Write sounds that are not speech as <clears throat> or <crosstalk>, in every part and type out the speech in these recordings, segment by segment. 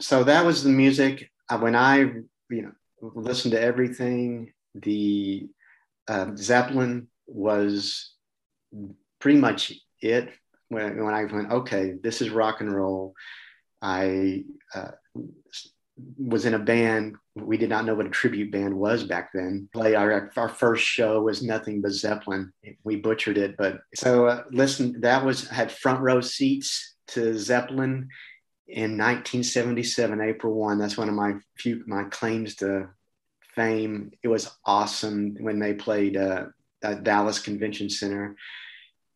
so that was the music. Uh, when I, you know, listened to everything, the uh, Zeppelin was pretty much it. When, when I went, okay, this is rock and roll. I uh, was in a band. We did not know what a tribute band was back then. Play our our first show was nothing but Zeppelin. We butchered it, but so uh, listen. That was had front row seats to Zeppelin in 1977, April one. That's one of my few my claims to fame. It was awesome when they played uh, at Dallas Convention Center,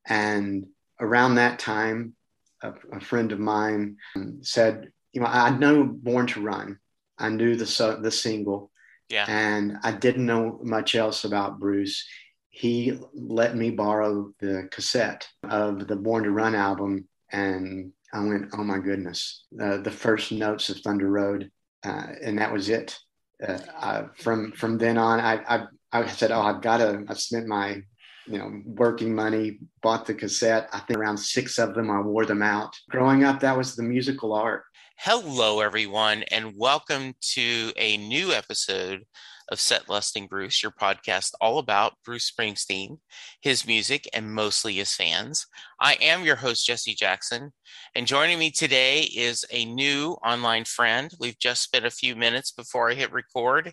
and around that time, a, a friend of mine said you know, I know Born to Run. I knew the the single, yeah, and I didn't know much else about Bruce. He let me borrow the cassette of the Born to Run album, and I went, "Oh my goodness!" Uh, the first notes of Thunder Road, uh, and that was it. Uh, I, from from then on, I, I I said, "Oh, I've got to." I spent my you know, working money, bought the cassette. I think around six of them, I wore them out. Growing up, that was the musical art. Hello, everyone, and welcome to a new episode of Set Lusting Bruce, your podcast all about Bruce Springsteen, his music, and mostly his fans. I am your host, Jesse Jackson, and joining me today is a new online friend. We've just spent a few minutes before I hit record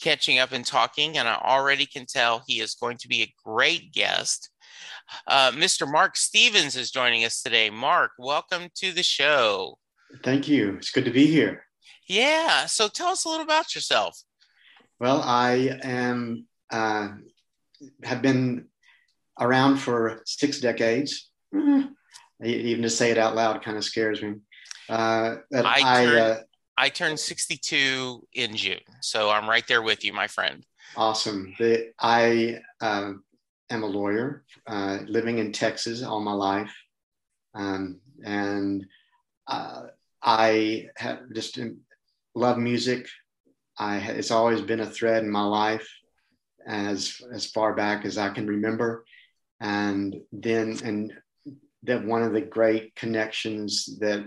catching up and talking, and I already can tell he is going to be a great guest. Uh, Mr. Mark Stephens is joining us today. Mark, welcome to the show. Thank you. It's good to be here. Yeah. So tell us a little about yourself. Well, I am uh, have been around for six decades. Mm-hmm. Even to say it out loud kind of scares me. Uh, I, I, turned, uh, I turned 62 in June, so I'm right there with you, my friend. Awesome. The, I uh, am a lawyer uh, living in Texas all my life. Um, and uh, I have just love music. I it's always been a thread in my life as as far back as I can remember, and then and that one of the great connections that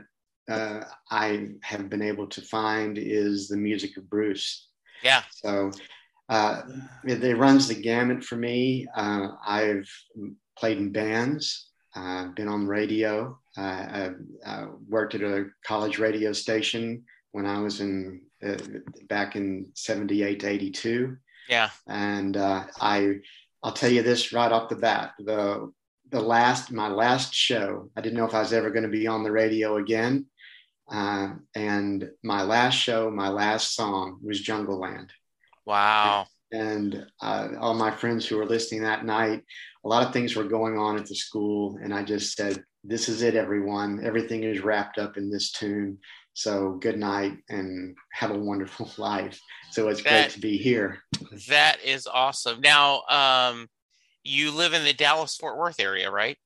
uh, I have been able to find is the music of Bruce. Yeah. So uh, it, it, runs the gamut for me. Uh, I've played in bands. I've been on radio. I, I, worked at a college radio station when I was in uh, back in 78 to 82. Yeah. And uh, I, I'll tell you this right off the bat. The, the last, my last show, I didn't know if I was ever going to be on the radio again. Uh, and my last show, my last song was Jungle Land. Wow. And uh, all my friends who were listening that night, a lot of things were going on at the school. And I just said, this is it, everyone. Everything is wrapped up in this tune. So good night and have a wonderful <laughs> life. So it's that, great to be here. That is awesome. Now, um, you live in the Dallas Fort Worth area, right?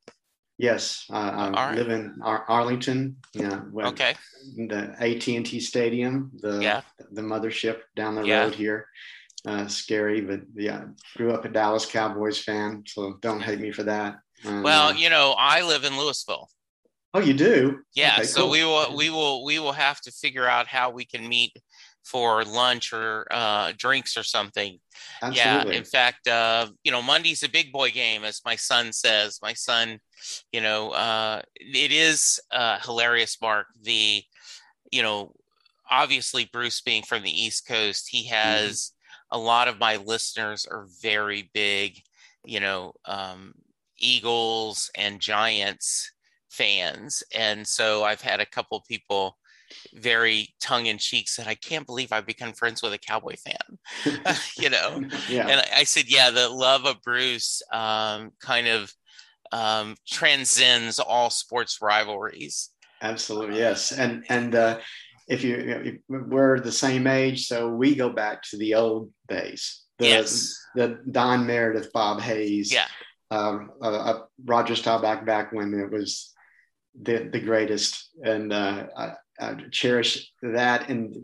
Yes, uh, I right. live in Ar- Arlington. Yeah. Okay. The AT and T Stadium, the yeah. the mothership down the yeah. road here. Uh, scary, but yeah, grew up a Dallas Cowboys fan, so don't hate me for that. Um, well, you know, I live in Lewisville. Oh, you do? Yeah. Okay, so cool. we will we will we will have to figure out how we can meet for lunch or uh, drinks or something. Absolutely. Yeah. In fact, uh, you know, Monday's a big boy game, as my son says. My son, you know, uh, it is uh, hilarious. Mark the, you know, obviously Bruce being from the East Coast, he mm-hmm. has. Mm-hmm. A lot of my listeners are very big, you know, um, Eagles and Giants fans. And so I've had a couple people very tongue in cheek said, I can't believe I've become friends with a cowboy fan, <laughs> <laughs> you know? yeah. And I said, yeah, the love of Bruce um, kind of um, transcends all sports rivalries. Absolutely. Yes. And, and, uh, if you, if we're the same age, so we go back to the old days. The, yes. The Don Meredith, Bob Hayes. Yeah um, uh, uh, Roger Staubach back when it was the the greatest, and uh, I, I, cherish that. And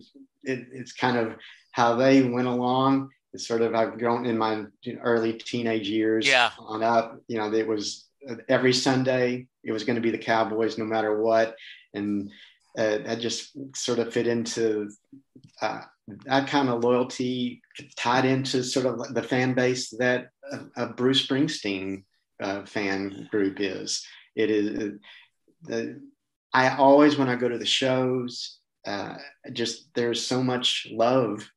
it, it's kind of how they went along. It's sort of I've grown in my early teenage years yeah. on up. You know, it was every Sunday it was going to be the Cowboys no matter what, and uh, that just sort of fit into uh, that kind of loyalty tied into sort of the fan base that a, a Bruce Springsteen uh, fan group is. It is the I always when I go to the shows, uh, just there's so much love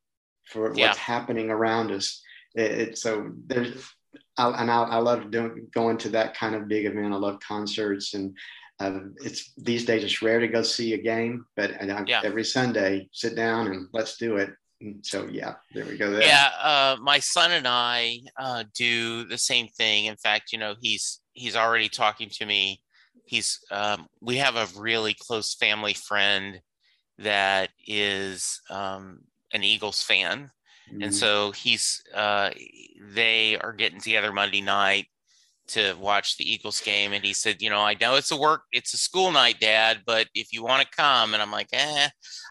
for yeah. what's happening around us. It, it so there's I, and I, I love doing going to that kind of big event. I love concerts and um, it's these days it's rare to go see a game, but I, yeah. every Sunday sit down and let's do it. And so yeah, there we go. There. Yeah, uh, my son and I uh, do the same thing. In fact, you know, he's he's already talking to me. He's um, we have a really close family friend that is um, an Eagles fan, mm-hmm. and so he's uh, they are getting together Monday night to watch the Eagles game, and he said, "You know, I know it's a work, it's a school night, Dad, but if you want to come," and I'm like, "Eh,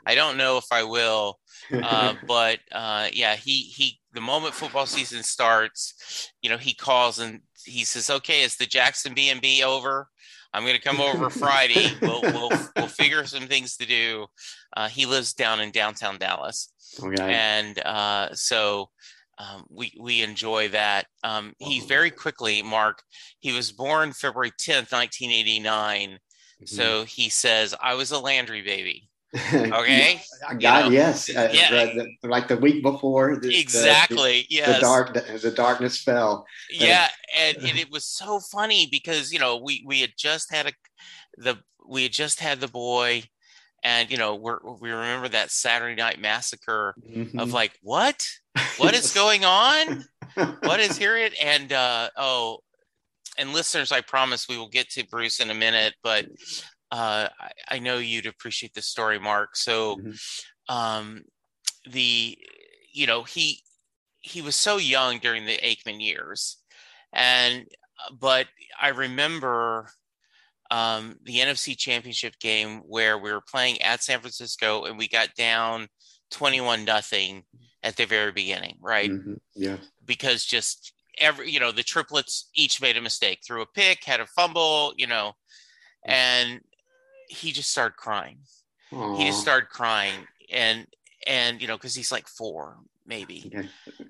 I don't know if I will." Uh, <laughs> but uh, yeah, he he. The moment football season starts, you know, he calls and he says, "Okay, is the Jackson B and B over?" I'm going to come over <laughs> Friday. We'll, we'll, we'll figure some things to do. Uh, he lives down in downtown Dallas. Okay. And uh, so um, we we enjoy that. Um, he very quickly, Mark. He was born February tenth, nineteen eighty nine. Mm-hmm. So he says, "I was a Landry baby." <laughs> Okay, I got you know, yes, uh, yeah. the, like the week before. The, exactly. The, yes. The dark, the, the darkness fell. Yeah, and, and it was so funny because you know we we had just had a the we had just had the boy and you know we we remember that saturday night massacre mm-hmm. of like what what is <laughs> going on? what is <laughs> here? It and uh, oh, and listeners, I promise we will get to Bruce in a minute, but uh, I, I, know you'd appreciate the story, Mark. So, mm-hmm. um, the you know he he was so young during the Aikman years, and but I remember um, the NFC Championship game where we were playing at San Francisco and we got down 21 nothing at the very beginning, right? Mm-hmm. Yeah. Because just every, you know, the triplets each made a mistake, threw a pick, had a fumble, you know, and he just started crying. Aww. He just started crying, and and you know, because he's like four, maybe. Yeah.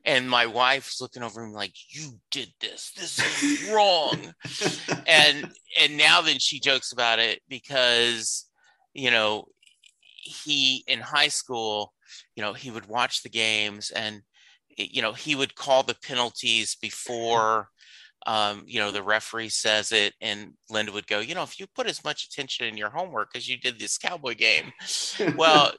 And my wife's looking over him like, "You did this. This is <laughs> wrong." and and now then she jokes about it because you know he in high school you know, he would watch the games and, you know, he would call the penalties before, um, you know, the referee says it. And Linda would go, you know, if you put as much attention in your homework as you did this Cowboy game. well,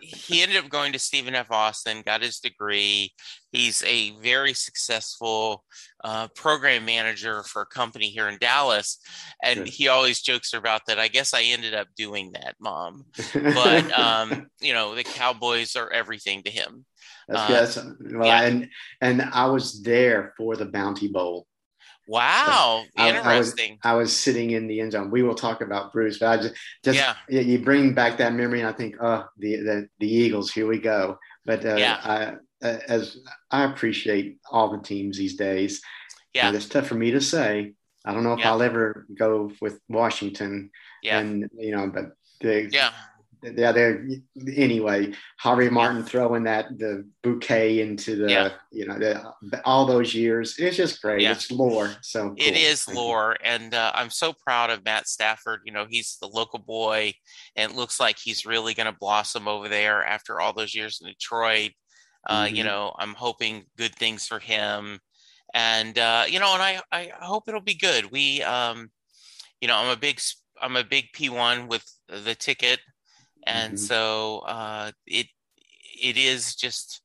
he ended up going to Stephen F. Austin, got his degree. He's a very successful uh, program manager for a company here in Dallas. And Good. he always jokes about that. I guess I ended up doing that, mom. But, um, <laughs> you know, the Cowboys are everything to him. That's good. Well, yeah. and and I was there for the Bounty Bowl. Wow, so interesting. I, I, was, I, was, sitting in the end zone. We will talk about Bruce, but I just just yeah. you bring back that memory, and I think, oh, the the, the Eagles, here we go. But uh, yeah. I, uh, as I appreciate all the teams these days. Yeah, and it's tough for me to say. I don't know if yeah. I'll ever go with Washington. Yeah, and you know, but the, yeah, yeah, there. Anyway, Harvey Martin throwing that the bouquet into the, yeah. you know, the, all those years. It's just great. Yeah. It's lore. So cool. it is lore, and uh, I'm so proud of Matt Stafford. You know, he's the local boy, and it looks like he's really going to blossom over there after all those years in Detroit. Uh, mm-hmm. You know, I'm hoping good things for him, and uh, you know, and I I hope it'll be good. We, um, you know, I'm a big I'm a big P1 with the ticket and mm-hmm. so uh, it it is just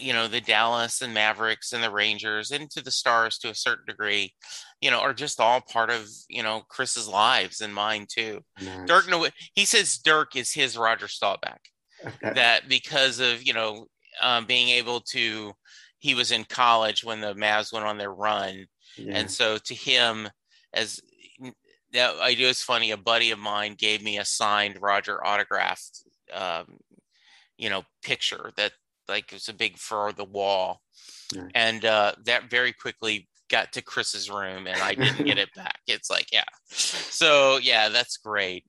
you know the Dallas and Mavericks and the Rangers and to the Stars to a certain degree, you know, are just all part of you know Chris's lives and mine too. Nice. Dirk, he says Dirk is his Roger Staubach. Okay. That because of you know um, being able to, he was in college when the Mavs went on their run, yeah. and so to him as that I do. It's funny. A buddy of mine gave me a signed Roger autographed, um, you know, picture that like it was a big for the wall, nice. and uh, that very quickly got to Chris's room, and I didn't get <laughs> it back. It's like, yeah. So yeah, that's great.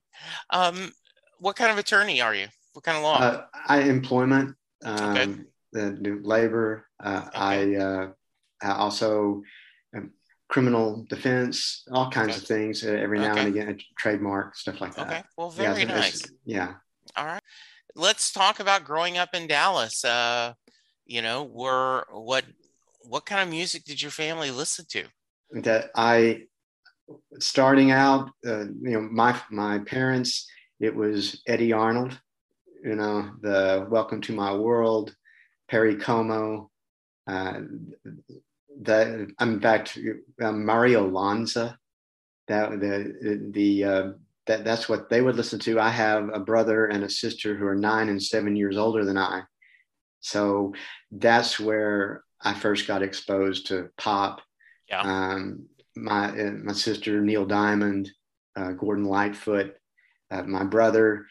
Um, what kind of attorney are you? What kind of law? Uh, I employment, um, Okay. the labor. Uh, I, uh, I also criminal defense, all kinds Okay. of things. Uh, every now Okay. and again, trademark stuff like that. okay. Well, Yeah, very it's- nice. Yeah. All right. Let's talk about growing up in Dallas. Uh, you know, were what what kind of music did your family listen to? that I starting out, uh, you know, my my parents, it was Eddy Arnold, you know, the Welcome to My World, Perry Como, uh, the in fact um, Mario Lanza, that the the uh, that that's what they would listen to. I have a brother and a sister who are nine and seven years older than I, so that's where I first got exposed to pop Yeah. um, my uh, my sister Neil Diamond, uh, Gordon Lightfoot, uh, my brother.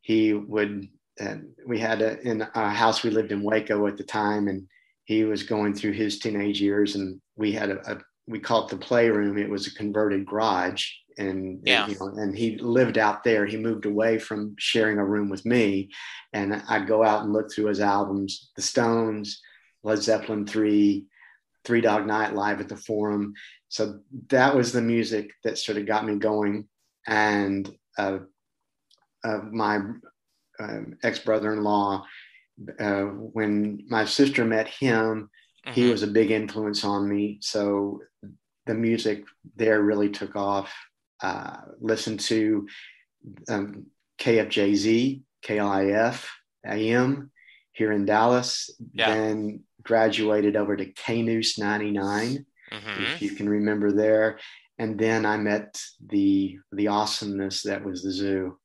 He would. Uh, we had a, in a house we lived in Waco at the time, and he was going through his teenage years, and we had a, a we called the playroom. It was a converted garage, and Yeah. you know, and he lived out there. He moved away from sharing a room with me, and I'd go out and look through his albums, The Stones, Led Zeppelin three, Three Dog Night live at the Forum. So that was the music that sort of got me going. And uh, uh, my um, ex brother in law, uh, when my sister met him, he Mhm. was a big influence on me. So the music there really took off. Uh, listened to um, KFJZ, KLIF, AM here in Dallas. Yeah. Then graduated over to KNUS 99 Mhm. if you can remember there. And then I met the the awesomeness that was the zoo.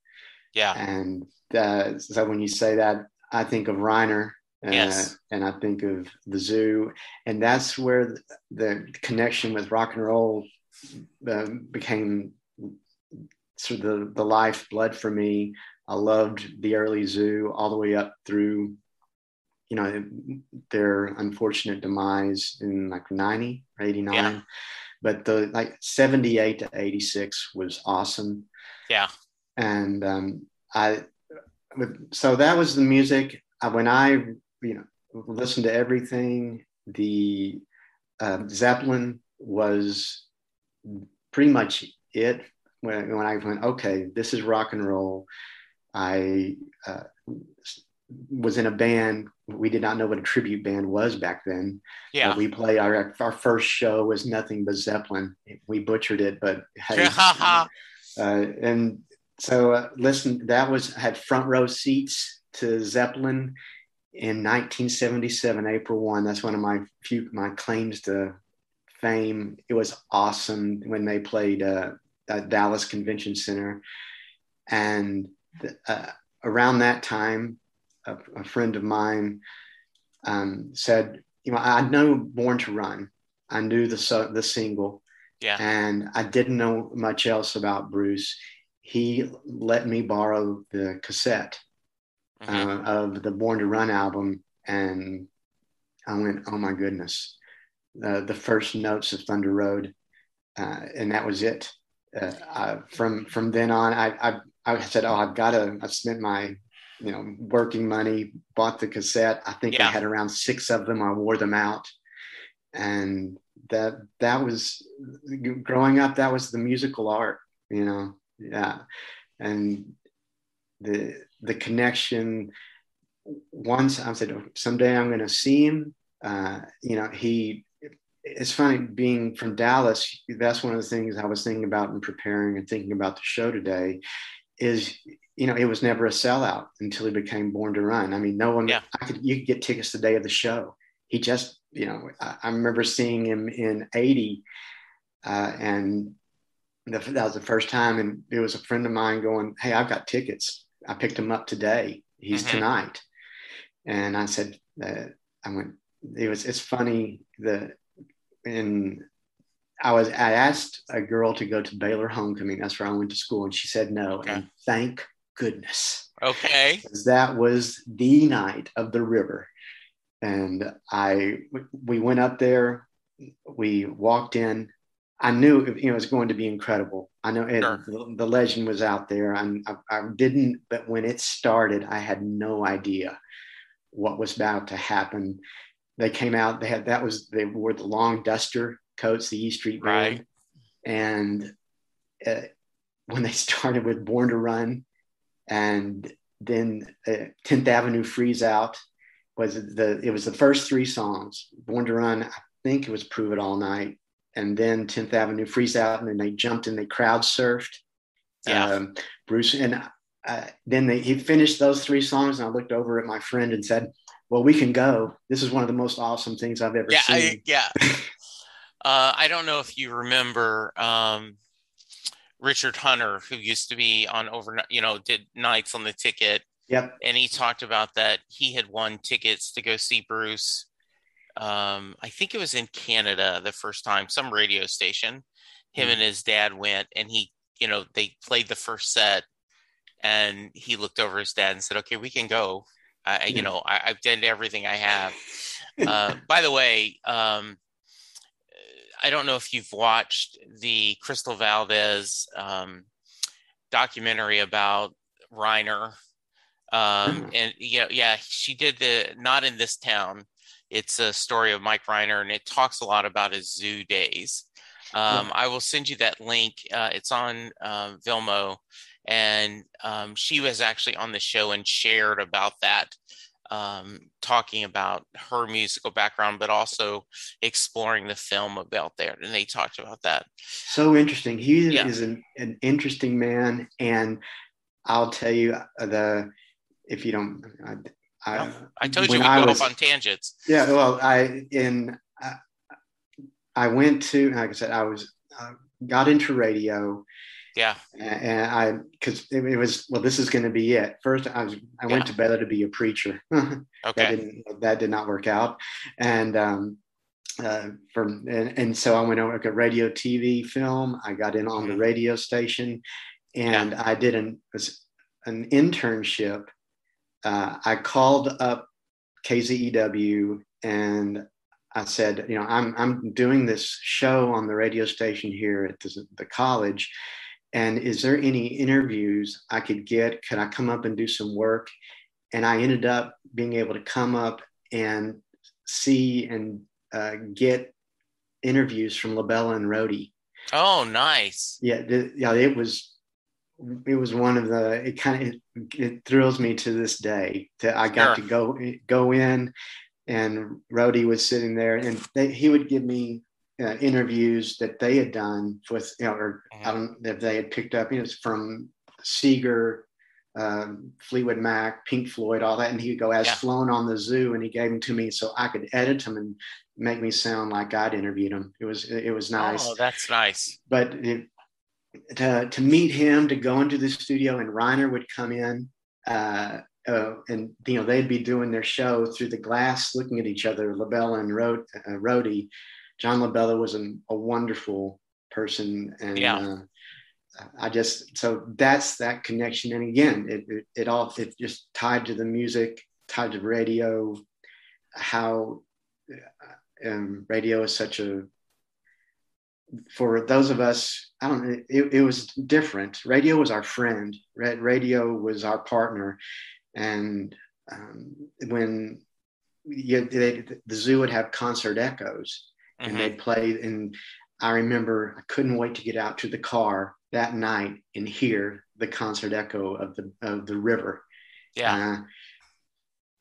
Yeah. And uh, so when you say that, I think of Rhyner. Uh, Yes. And I think of the zoo, and that's where the, the connection with rock and roll uh, became sort of the, the lifeblood for me. I loved the early zoo all the way up through, you know, their unfortunate demise in like 90 or 89. Yeah. But the like 78 to 86 was awesome. Yeah. And um, I, with- so that was the music. When I, you know, listened to everything, the uh, Zeppelin was pretty much it. When, when I went, okay, this is rock and roll. I uh, was in a band. We did not know what a tribute band was back then. Yeah. Uh, we played our our first show was nothing but Zeppelin. We butchered it, but hey, <laughs> uh, and so uh, listen, that was I had front row seats to Zeppelin in 1977, April one. That's one of my few my claims to fame. It was awesome when they played uh, at Dallas Convention Center, and uh, around that time, a, a friend of mine um, said, "You know, I know Born to Run. I knew the the single." yeah. and I didn't know much else about Bruce. He let me borrow the cassette Mhm. uh, of the Born to Run album, and I went, "Oh my goodness!" Uh, the first notes of Thunder Road, uh, and that was it. Uh, I, from from then on, I, I I said, "Oh, I've got to." I've spent my you know working money, bought the cassette. I think I had around six of them. I wore them out, and that that was growing up. That was the musical art, you know. Yeah, and the the connection. Once I said, someday I'm going to see him. Uh, you know, he. It's funny being from Dallas. That's one of the things I was thinking about in preparing and thinking about the show today. Is you know, it was never a sellout until he became Born to Run. I mean, no one. Yeah. I could you could get tickets the day of the show. He just, you know, I, I remember seeing him in '80, uh, and that was the first time. And it was a friend of mine going, "Hey, I've got tickets. I picked him up today. He's Mhm. tonight." And I said, uh, "I went." It was. It's funny that in I was I asked a girl to go to Baylor homecoming. That's where I went to school, and she said no. Okay. And thank goodness, Okay. that was the night of the river. And I we went up there, we walked in. I knew you know it was going to be incredible. I know it, Sure. the, the legend was out there. and I, I didn't, but when it started, I had no idea what was about to happen. They came out. They had that was they wore the long duster coats, the E Street Band, Right. and uh, when they <laughs> started with Born to Run, and then uh, Tenth Avenue Freeze Out was the it was the first three songs. Born to Run, I think it was Prove It All Night, and then Tenth Avenue Freeze Out, and then they jumped and they crowd surfed. Yeah. Um, Bruce and uh, then they, he finished those three songs, and I looked over at my friend and said, "Well, we can go. This is one of the most awesome things I've ever yeah, seen." I, yeah. <laughs> uh, I don't know if you remember um, Richard Hunter, who used to be on overnight, you know, did nights on the ticket, yep. and he talked about that he had won tickets to go see Bruce. Um, I think it was in Canada the first time, some radio station. Him Mhm. and his dad went, and he, you know, they played the first set, and he looked over his dad and said, "Okay, we can go. I, I- you know, I, I've done everything I have." <laughs> Uh, by the way, um, I don't know if you've watched the Crystal Valdez um, documentary about Rhyner. Um, Mhm. and yeah, yeah, she did the not in this town. It's a story of Mike Rhyner, and it talks a lot about his zoo days. Um, I will send you that link. Uh, it's on um, Vimeo, and um, she was actually on the show and shared about that, um, talking about her musical background, but also exploring the film about there. And they talked about that. so interesting. He Yeah. is an, an interesting man, and I'll tell you uh, the if you don't, I, I, I told you we I go was- off on tangents. yeah. Well, I in I, I went to like I said, I was uh, got into radio, Yeah, and I because it, it was well, this is going to be it. First, I was I went to Baylor to be a preacher. <laughs> that okay, didn't that did not work out, and um, uh, from and, and so I went over to radio, TV, film. I got in on the Mhm. radio station, and I did an was an internship. Uh, I called up KZEW and I said, you know, I'm I'm doing this show on the radio station here at the, the college, and is there any interviews I could get? Could I come up and do some work? And I ended up being able to come up and see and uh, get interviews from LaBella and Rody. oh, nice. Yeah, the, yeah, it was it was one of the it kind of it, it thrills me to this day that I got Sure. to go go in and Rody was sitting there and they, he would give me uh, interviews that they had done with you know or I don't if they had picked up you know it's from Seger um, Fleetwood Mac, Pink Floyd, all that, and he'd go as Yeah. flown on the zoo, and he gave them to me so I could edit them and make me sound like I'd interviewed him. It was it was nice Oh, that's nice. but it, to, to meet him, to go into the studio, and Rhyner would come in, uh, uh, and you know they'd be doing their show through the glass, looking at each other. LaBella and Rod, uh, Rody. John LaBella was an, a wonderful person, and Yeah. uh, I just so that's that connection. And again, it, it it all it just tied to the music, tied to radio, how uh, um, radio is such a for those of us, I don't know, it, it was different. Radio was our friend, Ra- radio was our partner. And um, when you, they, the zoo would have concert echoes and Mhm. they'd play, and I remember I couldn't wait to get out to the car that night and hear the concert echo of the, of the river. Yeah, Uh,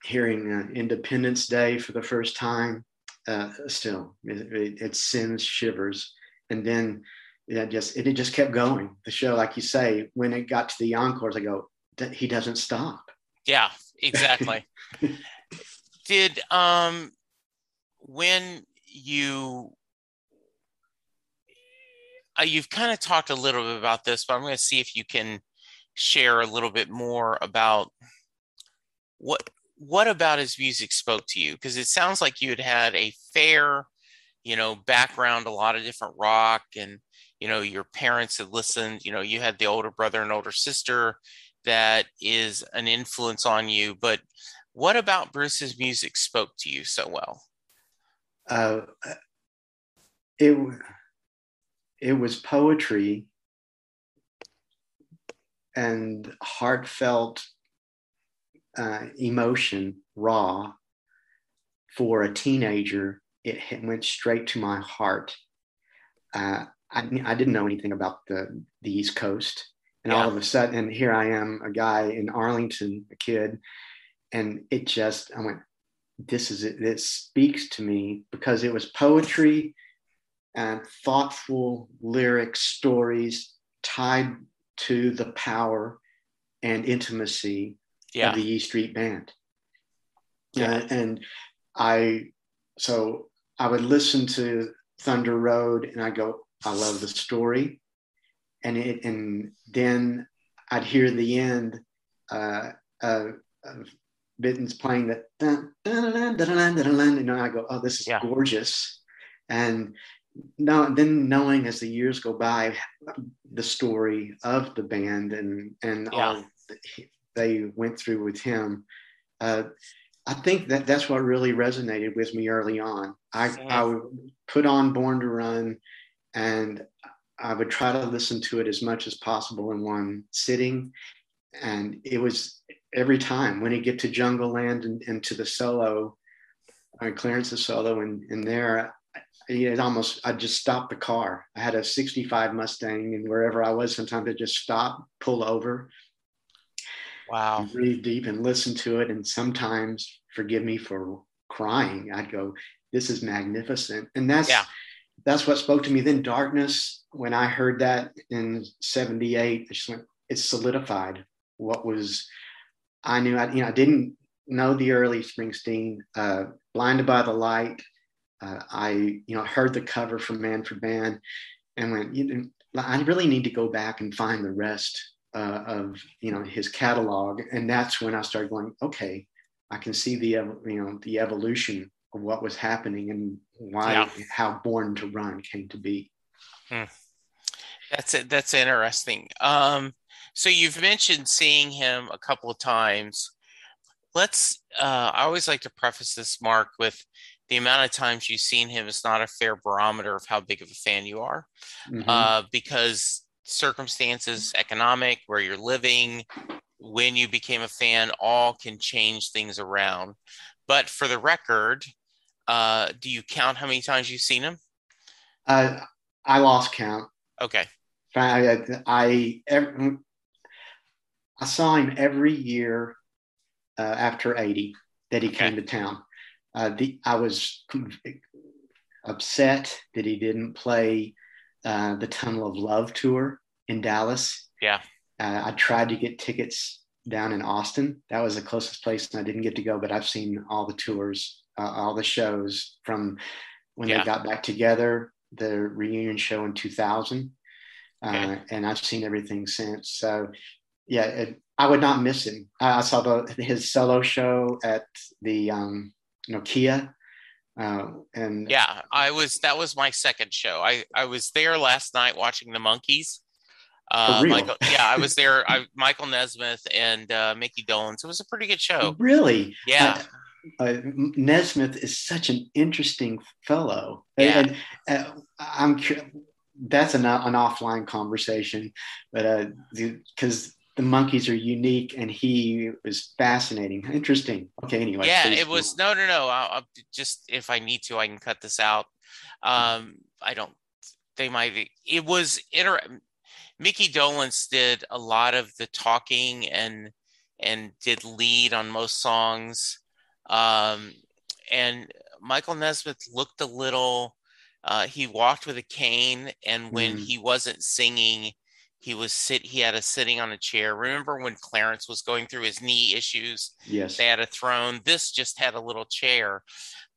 hearing uh, Independence Day for the first time, uh, still it, it, it sends shivers. And then yeah, just it, it just kept going. The show, like you say, when it got to the encores, I go, "D- he doesn't stop. yeah, exactly. <laughs> Did um when you uh, you've kind of talked a little bit about this, but I'm going to see if you can share a little bit more about what what about his music spoke to you because it sounds like you had had a fair you know background a lot of different rock and you know your parents had listened you know you had the older brother and older sister that is an influence on you but what about bruce's music spoke to you so well Uh, it it was poetry and heartfelt uh, emotion, raw, for a teenager. It went straight to my heart. Uh, I, I, didn't know anything about the, the East Coast. And yeah. all of a sudden, and here I am, a guy in Arlington, a kid, and it just, I went, this is it. It speaks to me because it was poetry and thoughtful lyric stories tied to the power and intimacy yeah. of the E Street Band. Yeah. Uh, and I, so I would listen to Thunder Road and I go, I love the story. And it, and then I'd hear the end uh, of, of Bittan's playing that, dun, dun, dun, and I go, oh, this is yeah. gorgeous. And now then knowing as the years go by the story of the band and and yeah. all they went through with him uh, i think that that's what really resonated with me early on i i would put on born to run and i would try to listen to it as much as possible in one sitting and it was every time when you get to jungle land and, and to the solo uh, clarence's solo and in there it almost I'd just stopped the car. I had a 65 Mustang, and wherever I was, sometimes I'd just stop, pull over. Wow. Breathe deep and listen to it. And sometimes, forgive me for crying, I'd go, This is magnificent. And that's yeah. that's what spoke to me. Then darkness, when I heard that in 78, it, went, it solidified what was I knew I you know I didn't know the early Springsteen, uh, blinded by the light uh, I, you know, heard the cover from Manfred Mann and went, you know, I really need to go back and find the rest uh, of, you know, his catalog. And that's when I started going, okay, I can see the, you know, the evolution of what was happening and why, yeah. how Born to Run came to be. Hmm. That's it. That's interesting. Um, so you've mentioned seeing him a couple of times. Let's. Uh, I always like to preface this, Mark, with the amount of times you've seen him is not a fair barometer of how big of a fan you are mm-hmm. uh, because circumstances economic where you're living when you became a fan all can change things around. But for the record uh, do you count how many times you've seen him? Uh, i lost count. Okay. I, I, every, I saw him every year uh, after 80 that he okay. came to town. Uh, the, I was upset that he didn't play uh, the Tunnel of Love tour in Dallas. Yeah. Uh, I tried to get tickets down in Austin. That was the closest place, and I didn't get to go. But I've seen all the tours, uh, all the shows from when yeah. they got back together, the reunion show in 2000, uh, okay. and I've seen everything since. So, yeah, it, I would not miss him. I, saw the, his solo show at the um, Nokia. Uh, and yeah, I was that was my second show. I I was there last night watching the Monkees. Uh, Michael, yeah, I was there. I, <laughs> Michael Nesmith and uh, Mickey Dolenz. It was a pretty good show. Really? Yeah. Uh, uh Nesmith is such an interesting fellow. Yeah. And, uh, I'm that's an, an offline conversation, but because uh, the Monkees are unique and he was fascinating. Interesting. Okay anyway yeah it was no no no I'll, I'll, just if i need to i can cut this out. Um i don't they might it was inter mickey dolenz did a lot of the talking and and did lead on most songs. Um and michael nesmith looked a little uh, he walked with a cane and when mm. he wasn't singing he was sit he had a sitting on a chair. Remember when clarence was going through his knee issues? Yes. they had a throne. This just had a little chair.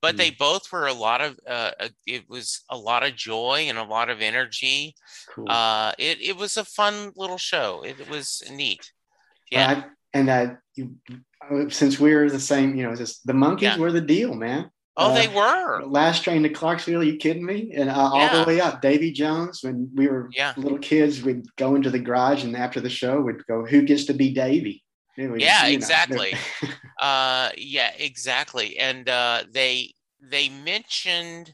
But mm. they both were a lot of uh, it was a lot of joy and a lot of energy. Cool. uh, it, it was a fun little show. It, it was neat. Yeah. Uh, and uh, you, since we are the same you know just the Monkees yeah. were the deal man Oh, uh, they were. Last train to Clarksville. Are you kidding me? And uh, all yeah. the way up, Davy Jones. When we were yeah. little kids, we'd go into the garage, and after the show, we'd go, "Who gets to be Davy?" yeah, exactly. <laughs> uh, yeah, exactly. And uh, they they mentioned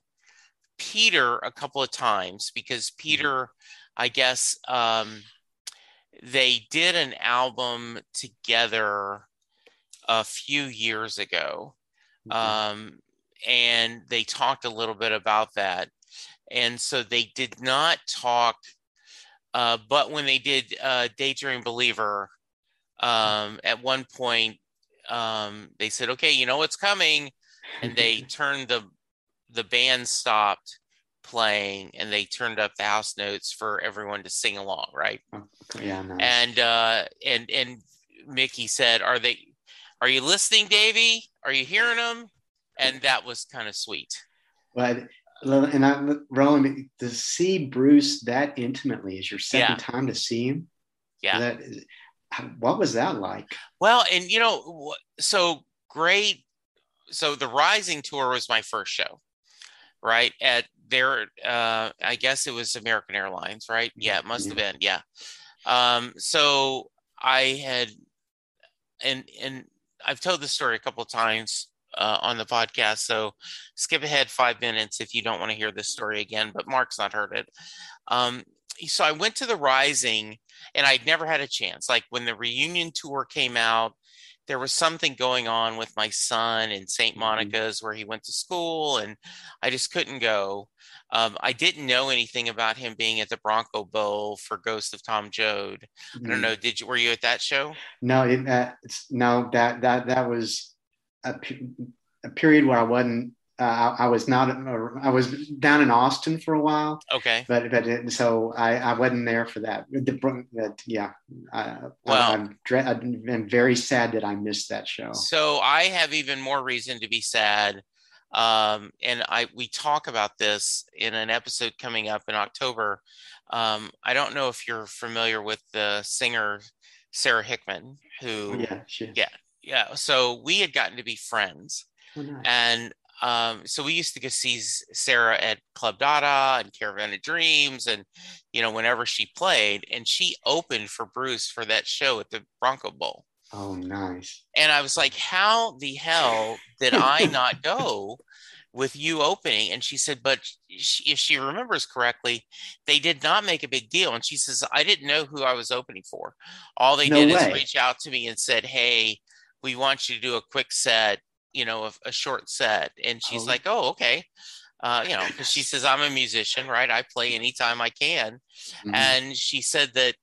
Peter a couple of times because Mm-hmm. Peter, I guess, um, they did an album together a few years ago. Mhm. Um, and they talked a little bit about that. And so they did not talk, uh, but when they did uh, Daydream Believer, um, at one point, um, they said, okay, you know what's coming. And they <laughs> turned the, the band stopped playing and they turned up the house notes for everyone to sing along, right? yeah, nice. and uh and and mickey said are they are you listening davey are you hearing them and that was kind of sweet But and I, Roland, to see Bruce that intimately is your second Yeah. time to see him. yeah That what was that like? well and you know so great so the rising tour was my first show right at their uh i guess it was american airlines right yeah it must have been yeah um so i had and and i've told this story a couple of times uh, on the podcast so skip ahead five minutes if you don't want to hear this story again but mark's not heard it um so i went to the rising and i'd never had a chance like when the reunion tour came out there was something going on with my son in St. Mhm. Monica's where he went to school, and I just couldn't go. Um, I didn't know anything about him being at the Bronco Bowl for Ghost of Tom Joad. I don't know. Did you? Were you at that show? No, it, uh, it's, no, that that that was a, a period where I wasn't. Uh, I, I was not. I was down in Austin for a while, Okay. but but it, so I, I wasn't there for that. The, that yeah. Uh, Well- I'm, dre- I'm very sad that I missed that show. So I have even more reason to be sad. Um, and I we talk about this in an episode coming up in October. Um, I don't know if you're familiar with the singer Sara Hickman, who yeah, she, Yeah. Yeah. So we had gotten to be friends. Oh, nice. And um, so we used to go see Sara at Club Dada and Caravan of Dreams, and you know whenever she played, and she opened for Bruce for that show at the Bronco Bowl. oh, nice. And I was like, "How the hell did I not go with you opening?" And she said, "But she, if she remembers correctly, they did not make a big deal." And she says, "I didn't know who I was opening for. All they No did way. is reach out to me and said, "Hey, we want you to do a quick set, you know, a, a short set." And she's Oh. like, "Oh, okay." Uh, you know, because she says I'm a musician, right? I play anytime I can. Mhm. And she said that,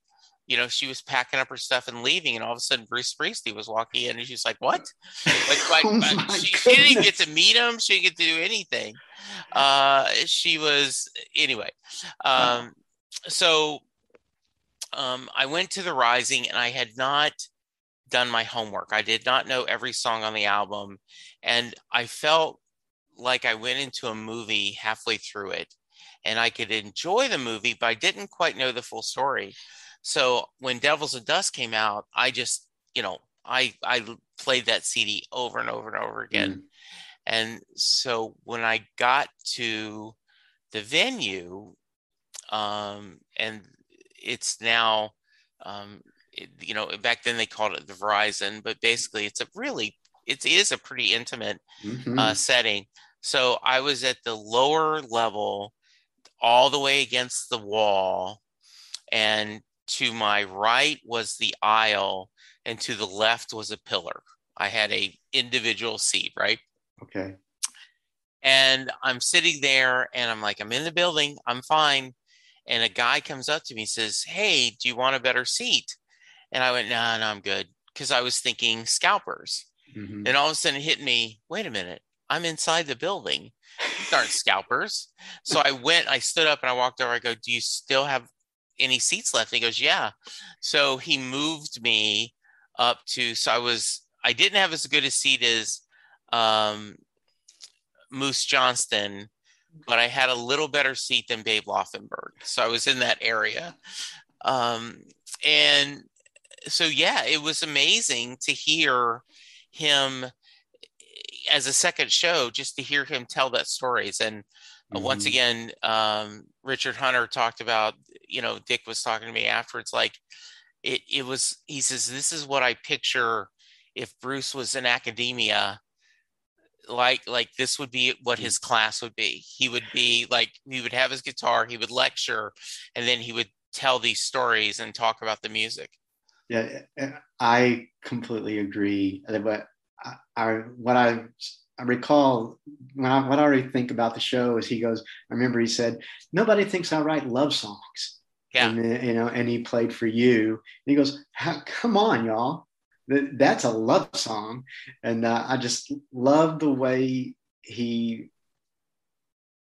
you know, she was packing up her stuff and leaving, and all of a sudden Bruce Springsteen was walking in, and she's like, "What?" Like, <laughs> like, Oh she, she didn't get to meet him. She didn't get to do anything. Uh, she was anyway. Um, so um, I went to the Rising, and I had not done my homework. I did not know every song on the album, and I felt like I went into a movie halfway through it, and I could enjoy the movie, but I didn't quite know the full story. So when Devils and Dust came out, I just, you know, I I played that CD over and over and over again. Mm. And so when I got to the venue, um, and it's now, um, you know, back then they called it the Verizon, but basically it's a really, it's, it is a pretty intimate Mhm. uh, setting. So I was at the lower level, all the way against the wall, and to my right was the aisle, and to the left was a pillar. I had a individual seat, right? okay. And I'm sitting there, and I'm like, I'm in the building, I'm fine. And a guy comes up to me and says, Hey, do you want a better seat? And I went, No, no, I'm good. Because I was thinking scalpers. Mhm. And all of a sudden it hit me, wait a minute, I'm inside the building. These aren't scalpers. So I went, I stood up and I walked over. I go, Do you still have any seats left? And he goes, Yeah. So he moved me up to, so I was, I didn't have as good a seat as um, Moose Johnston, but I had a little better seat than Babe Laufenberg. So I was in that area. Um, and so, yeah, it was amazing to hear him as a second show, just to hear him tell that stories. And uh, once Mhm. again, um, Richard Hunter talked about, you know, Dick was talking to me afterwards, like it, it was, he says, this is what I picture if Bruce was in academia like like this would be what his class would be. He would be like he would have his guitar, he would lecture, and then he would tell these stories and talk about the music. Yeah, I completely agree. But I, I what I I recall when I what I think about the show is he goes. I remember he said nobody thinks I write love songs. Yeah, and, you know, and he played for you. And he goes, "Come on, y'all, that's a love song," and uh, I just love the way he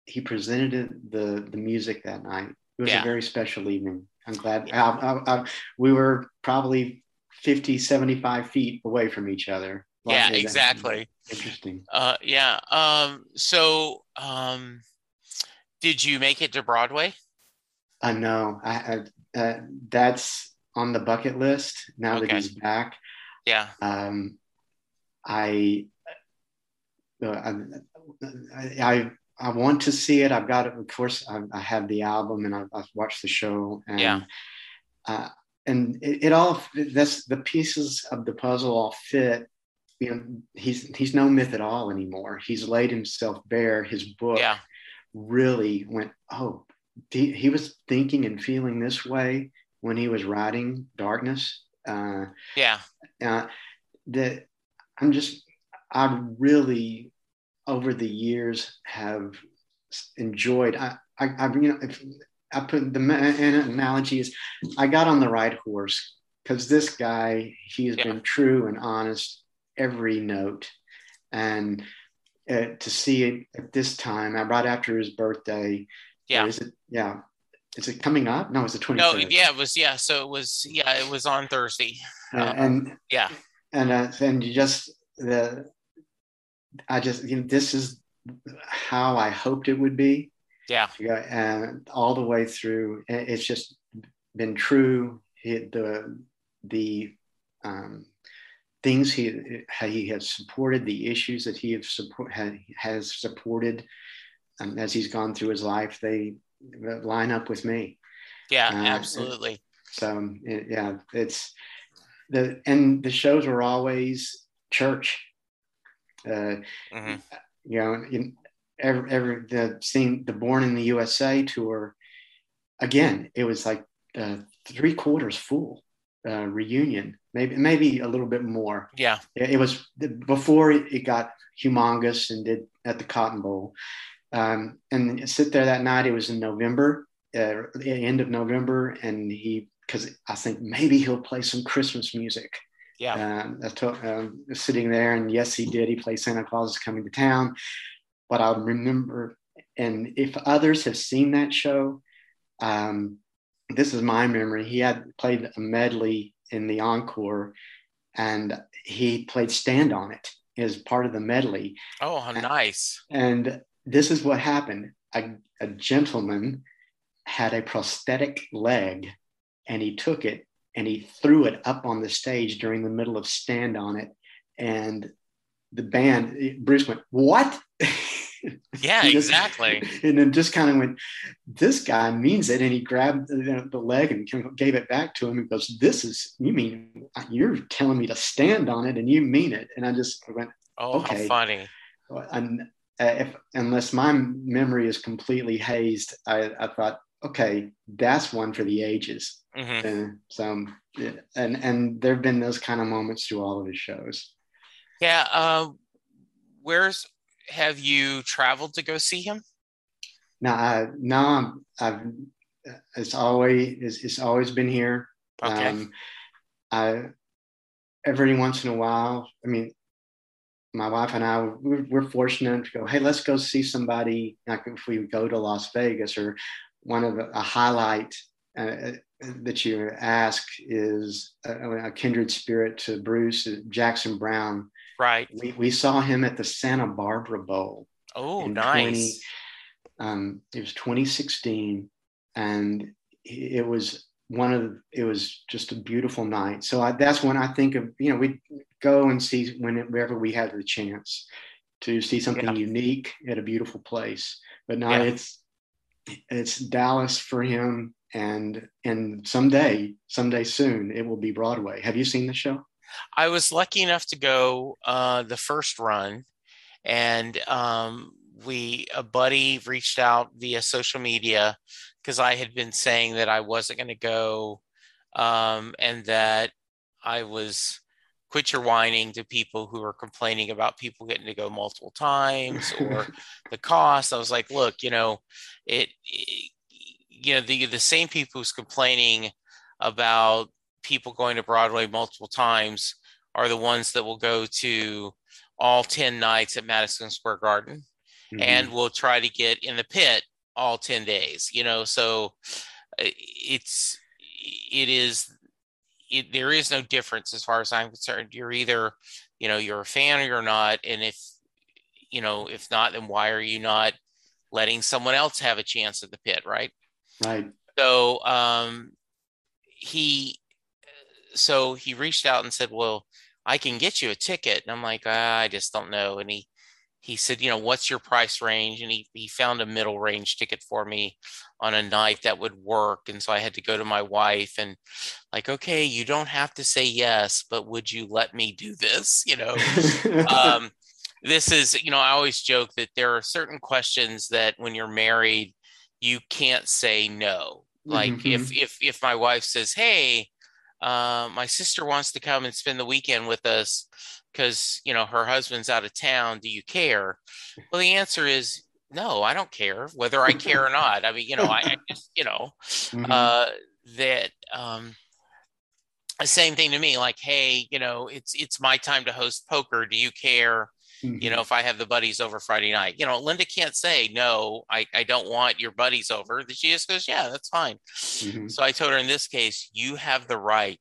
he presented it, the the music that night. It was yeah. a very special evening. I'm glad yeah. I, I, I, we were probably 50, 75 feet away from each other. Yeah, exactly. Interesting. Uh, yeah. Um, so, um, did you make it to Broadway? I uh, know. I, I uh, that's on the bucket list now okay. that he's back. Yeah. Um, I, uh, I, I, I want to see it. I've got it. Of course, I, I have the album and I've, I've, watched the show. And, yeah. Uh, and it, it, all that's the pieces of the puzzle all fit. You know, he's he's no myth at all anymore. He's laid himself bare. His book yeah. really went. Oh, he, he was thinking and feeling this way when he was writing Darkness. Uh, yeah. Uh, that I'm just I really over the years have enjoyed. I, I, I you know, if, I put the analogy is I got on the right horse because this guy, he has yeah. been true and honest every note. And uh, to see it at this time, uh, right after his birthday, yeah, is it, yeah, is it coming up? No, it's the 23rd. No, yeah, it was, yeah. So it was, yeah, it was on Thursday. Uh, um, and yeah. And, uh, and you just, the, I just, you know, this is how I hoped it would be. Yeah. Yeah. And all the way through, it's just been true. He, the, the, um, things he he has supported, the issues that he has support has supported, um, as he's gone through his life, they line up with me. Yeah, uh, absolutely. So it, yeah, it's the and the shows were always church. Uh, mm-hmm. You know, in every, every the seeing the Born in the USA tour, again, it was like uh, three quarters full uh, reunion, maybe maybe a little bit more. Yeah, it, it was before it, got humongous and did at the Cotton Bowl, um, and sit there that night. It was in November, uh, end of November, and he because I think maybe he'll play some Christmas music. Yeah, um, I told, um, sitting there, and yes, he did. He played Santa Claus is Coming to Town, but I remember, and if others have seen that show, um, this is my memory. He had played a medley in the encore, and he played "Stand on It" as part of the medley. Oh, how nice! And this is what happened. A, a gentleman had a prosthetic leg, and he took it and he threw it up on the stage during the middle of "Stand on It," and the band Bruce went, "What?" <laughs> Yeah, just, exactly. <laughs> And then just kind of went, this guy means it. And he grabbed the, the leg and gave it back to him and goes, this is, you mean, you're telling me to stand on it and you mean it. And I just went, oh, okay. funny. And uh, if, unless my memory is completely hazed, I, I thought, okay, that's one for the ages. Mm-hmm. And so, and, and there've been those kind of moments through all of his shows. Yeah. Uh, where's have you traveled to go see him? No, I, no, I've, it's always it's, it's always been here. Okay. Um, I every once in a while, I mean, my wife and I we're, we're, fortunate to go. Hey, let's go see somebody. Like if we go to Las Vegas, or one of a highlight uh, that you ask is a, a, kindred spirit to Bruce Jackson Browne. Right. We, we saw him at the Santa Barbara Bowl. Oh, nice. 20, um, it was 2016, and it was one of the, it was just a beautiful night. So I, that's when I think of you know we go and see whenever we have the chance to see something yeah. unique at a beautiful place. But now yeah. it's it's Dallas for him, and and someday someday soon it will be Broadway. Have you seen the show? I was lucky enough to go uh, the first run, and um, we a buddy reached out via social media because I had been saying that I wasn't going to go, um, and that I was quit your whining to people who are complaining about people getting to go multiple times or <laughs> the cost. I was like, look, you know, it, it you know, the the same people who's complaining about people going to Broadway multiple times are the ones that will go to all 10 nights at Madison Square Garden mm-hmm. and will try to get in the pit all 10 days, you know, so uh, it's it is it, there is no difference as far as I'm concerned. You're either, you know, you're a fan or you're not. And if, you know, if not, then why are you not letting someone else have a chance at the pit, right? Right. So um, he, so he reached out and said, "Well, I can get you a ticket." And I'm like, ah, "I just don't know." And he he said, you know, what's your price range? And he, he found a middle range ticket for me on a night that would work. And so I had to go to my wife and like, okay, you don't have to say yes, but would you let me do this? You know, <laughs> um, this is, you know, I always joke that there are certain questions that when you're married, you can't say no. Like mm-hmm. if, if, if my wife says, Hey, uh, my sister wants to come and spend the weekend with us because you know her husband's out of town do you care well the answer is no i don't care whether i care or not i mean you know i, I <laughs> just you know mm-hmm. uh, that um the same thing to me like hey you know it's it's my time to host poker do you care mm-hmm. you know if i have the buddies over friday night you know linda can't say no i, I don't want your buddies over she just goes yeah that's fine mm-hmm. so i told her in this case you have the right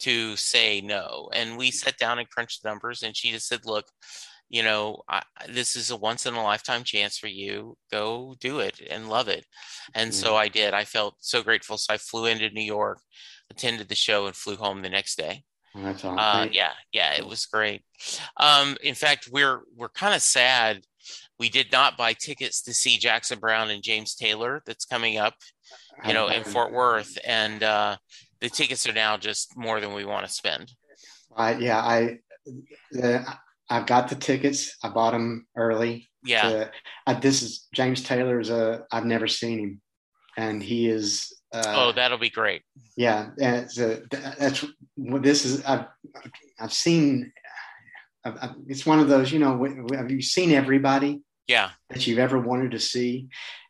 to say no. And we sat down and crunched the numbers, and she just said, "Look, you know, I, this is a once in a lifetime chance for you. Go do it and love it." And so I did. I felt so grateful. So I flew into New York, attended the show, and flew home the next day. That's awesome. Uh, yeah, yeah, it was great. Um, in fact, we're we're kind of sad. We did not buy tickets to see Jackson Browne and James Taylor. That's coming up, you know, in Fort Worth, and uh, the tickets are now just more than we want to spend. I yeah, I uh, I've got the tickets. I bought them early. Yeah. To, this is James Taylor is A I've never seen him, and he is. Uh, oh, that'll be great. Yeah, and a, that's this is. I've I've seen. I've, I've, it's one of those. You know, have you seen everybody? Yeah. That you've ever wanted to see,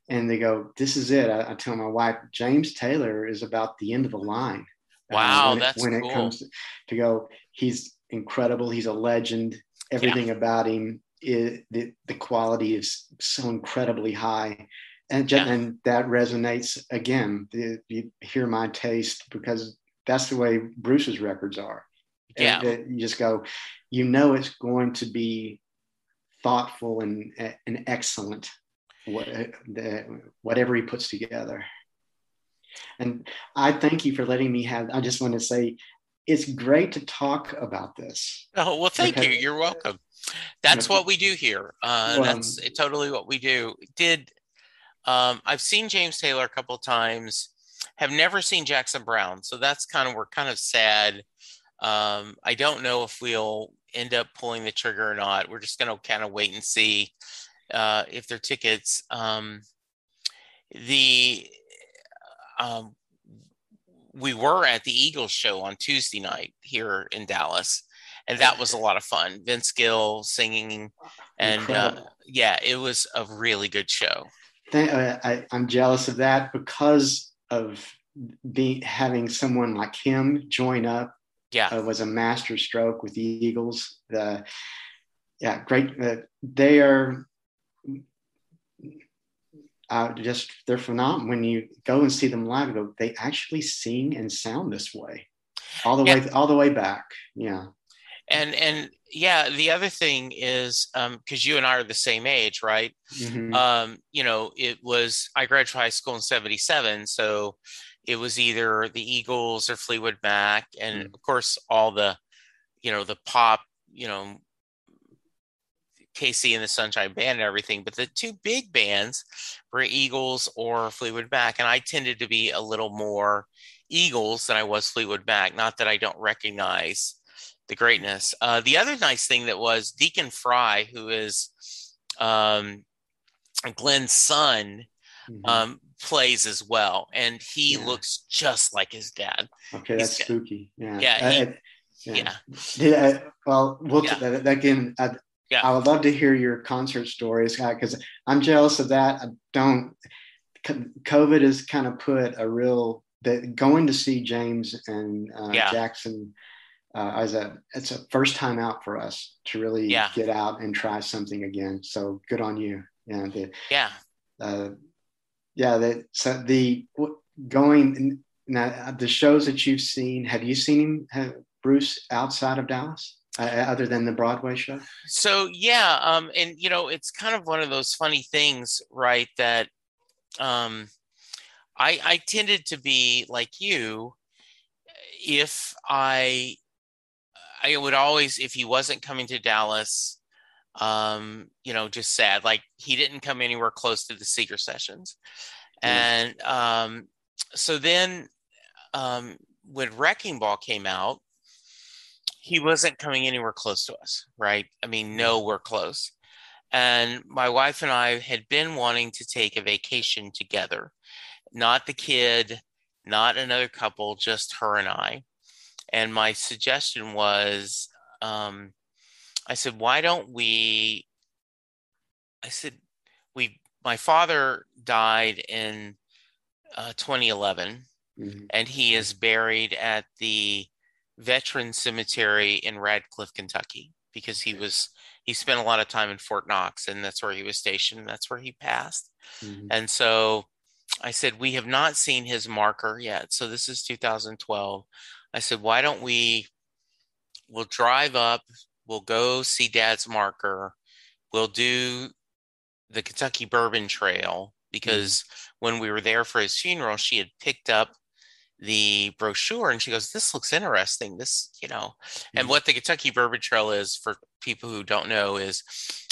and they go, "This is it." I, I, tell my wife, James Taylor is about the end of the line. Wow, when that's it, when cool. it comes to, to, go. He's incredible. He's a legend. Everything yeah. about him is the, the quality is so incredibly high, and yeah. and that resonates again. The, you hear my taste because that's the way Bruce's records are. Yeah, and, you just go. You know, it's going to be thoughtful and and excellent what, the, whatever he puts together. And I thank you for letting me have. I just want to say, it's great to talk about this. Oh well, thank because, you. You're welcome. That's what we do here. Uh, well, that's totally what we do. Did um, I've seen James Taylor a couple times. Have never seen Jackson Browne. so that's kind of we're kind of sad. Um, I don't know if we'll end up pulling the trigger or not. We're just going to kind of wait and see uh, if they're tickets. Um, the um, we were at the Eagles show on Tuesday night here in Dallas, and that was a lot of fun. Vince Gill singing, and uh, yeah, it was a really good show. Uh, I, am jealous of that because of being having someone like him join up. Yeah, uh, was a master stroke with the Eagles. The yeah, great. Uh, they are uh, just they're phenomenal. When you go and see them live, go, they actually sing and sound this way, all the yeah. way all the way back. Yeah, and and yeah, the other thing is because um, you and I are the same age, right? Mm-hmm. Um, you know, it was I graduated high school in '77, so it was either the Eagles or Fleetwood Mac, and mm-hmm. of course all the you know the pop you know KC and the Sunshine Band and everything, but the two big bands were Eagles or Fleetwood Mac, and I tended to be a little more Eagles than I was Fleetwood Mac. Not that I don't recognize the greatness. Uh, the other nice thing that was Deacon Frey, who is um, Glenn's son, mm-hmm. um, plays as well, and he yeah. looks just like his dad. Okay, that's He's, spooky. Yeah, yeah, he, yeah. yeah. yeah. Well, we'll yeah. that, again. I, yeah. I would love to hear your concert stories because I'm jealous of that. I don't. COVID has kind of put a real that going to see James and uh, yeah. Jackson uh, as a it's a first time out for us to really yeah. get out and try something again. So good on you. Yeah. The, yeah. Uh, yeah. That so the going now the shows that you've seen. Have you seen him, have Bruce, outside of Dallas? Uh, other than the Broadway show? So yeah, um, and you know, it's kind of one of those funny things, right? That um, I, I tended to be like you. If I, I would always, if he wasn't coming to Dallas, um, you know, just sad. Like he didn't come anywhere close to the Seeger sessions, and um, so then um, when Wrecking Ball came out, he wasn't coming anywhere close to us, right? I mean, nowhere close. And my wife and I had been wanting to take a vacation together, not the kid, not another couple, just her and I. And my suggestion was, um, I said, why don't we? I said, we, my father died in uh, 2011, mm-hmm. and he is buried at the Veteran Cemetery in Radcliff, Kentucky, because he was he spent a lot of time in Fort Knox, and that's where he was stationed. And that's where he passed. Mm-hmm. And so I said, We have not seen his marker yet. So this is 2012. I said, Why don't we? We'll drive up, we'll go see dad's marker, we'll do the Kentucky Bourbon Trail because mm-hmm. when we were there for his funeral, she had picked up the brochure and she goes, This looks interesting. This, you know, mm-hmm. and what the Kentucky Bourbon Trail is for people who don't know is,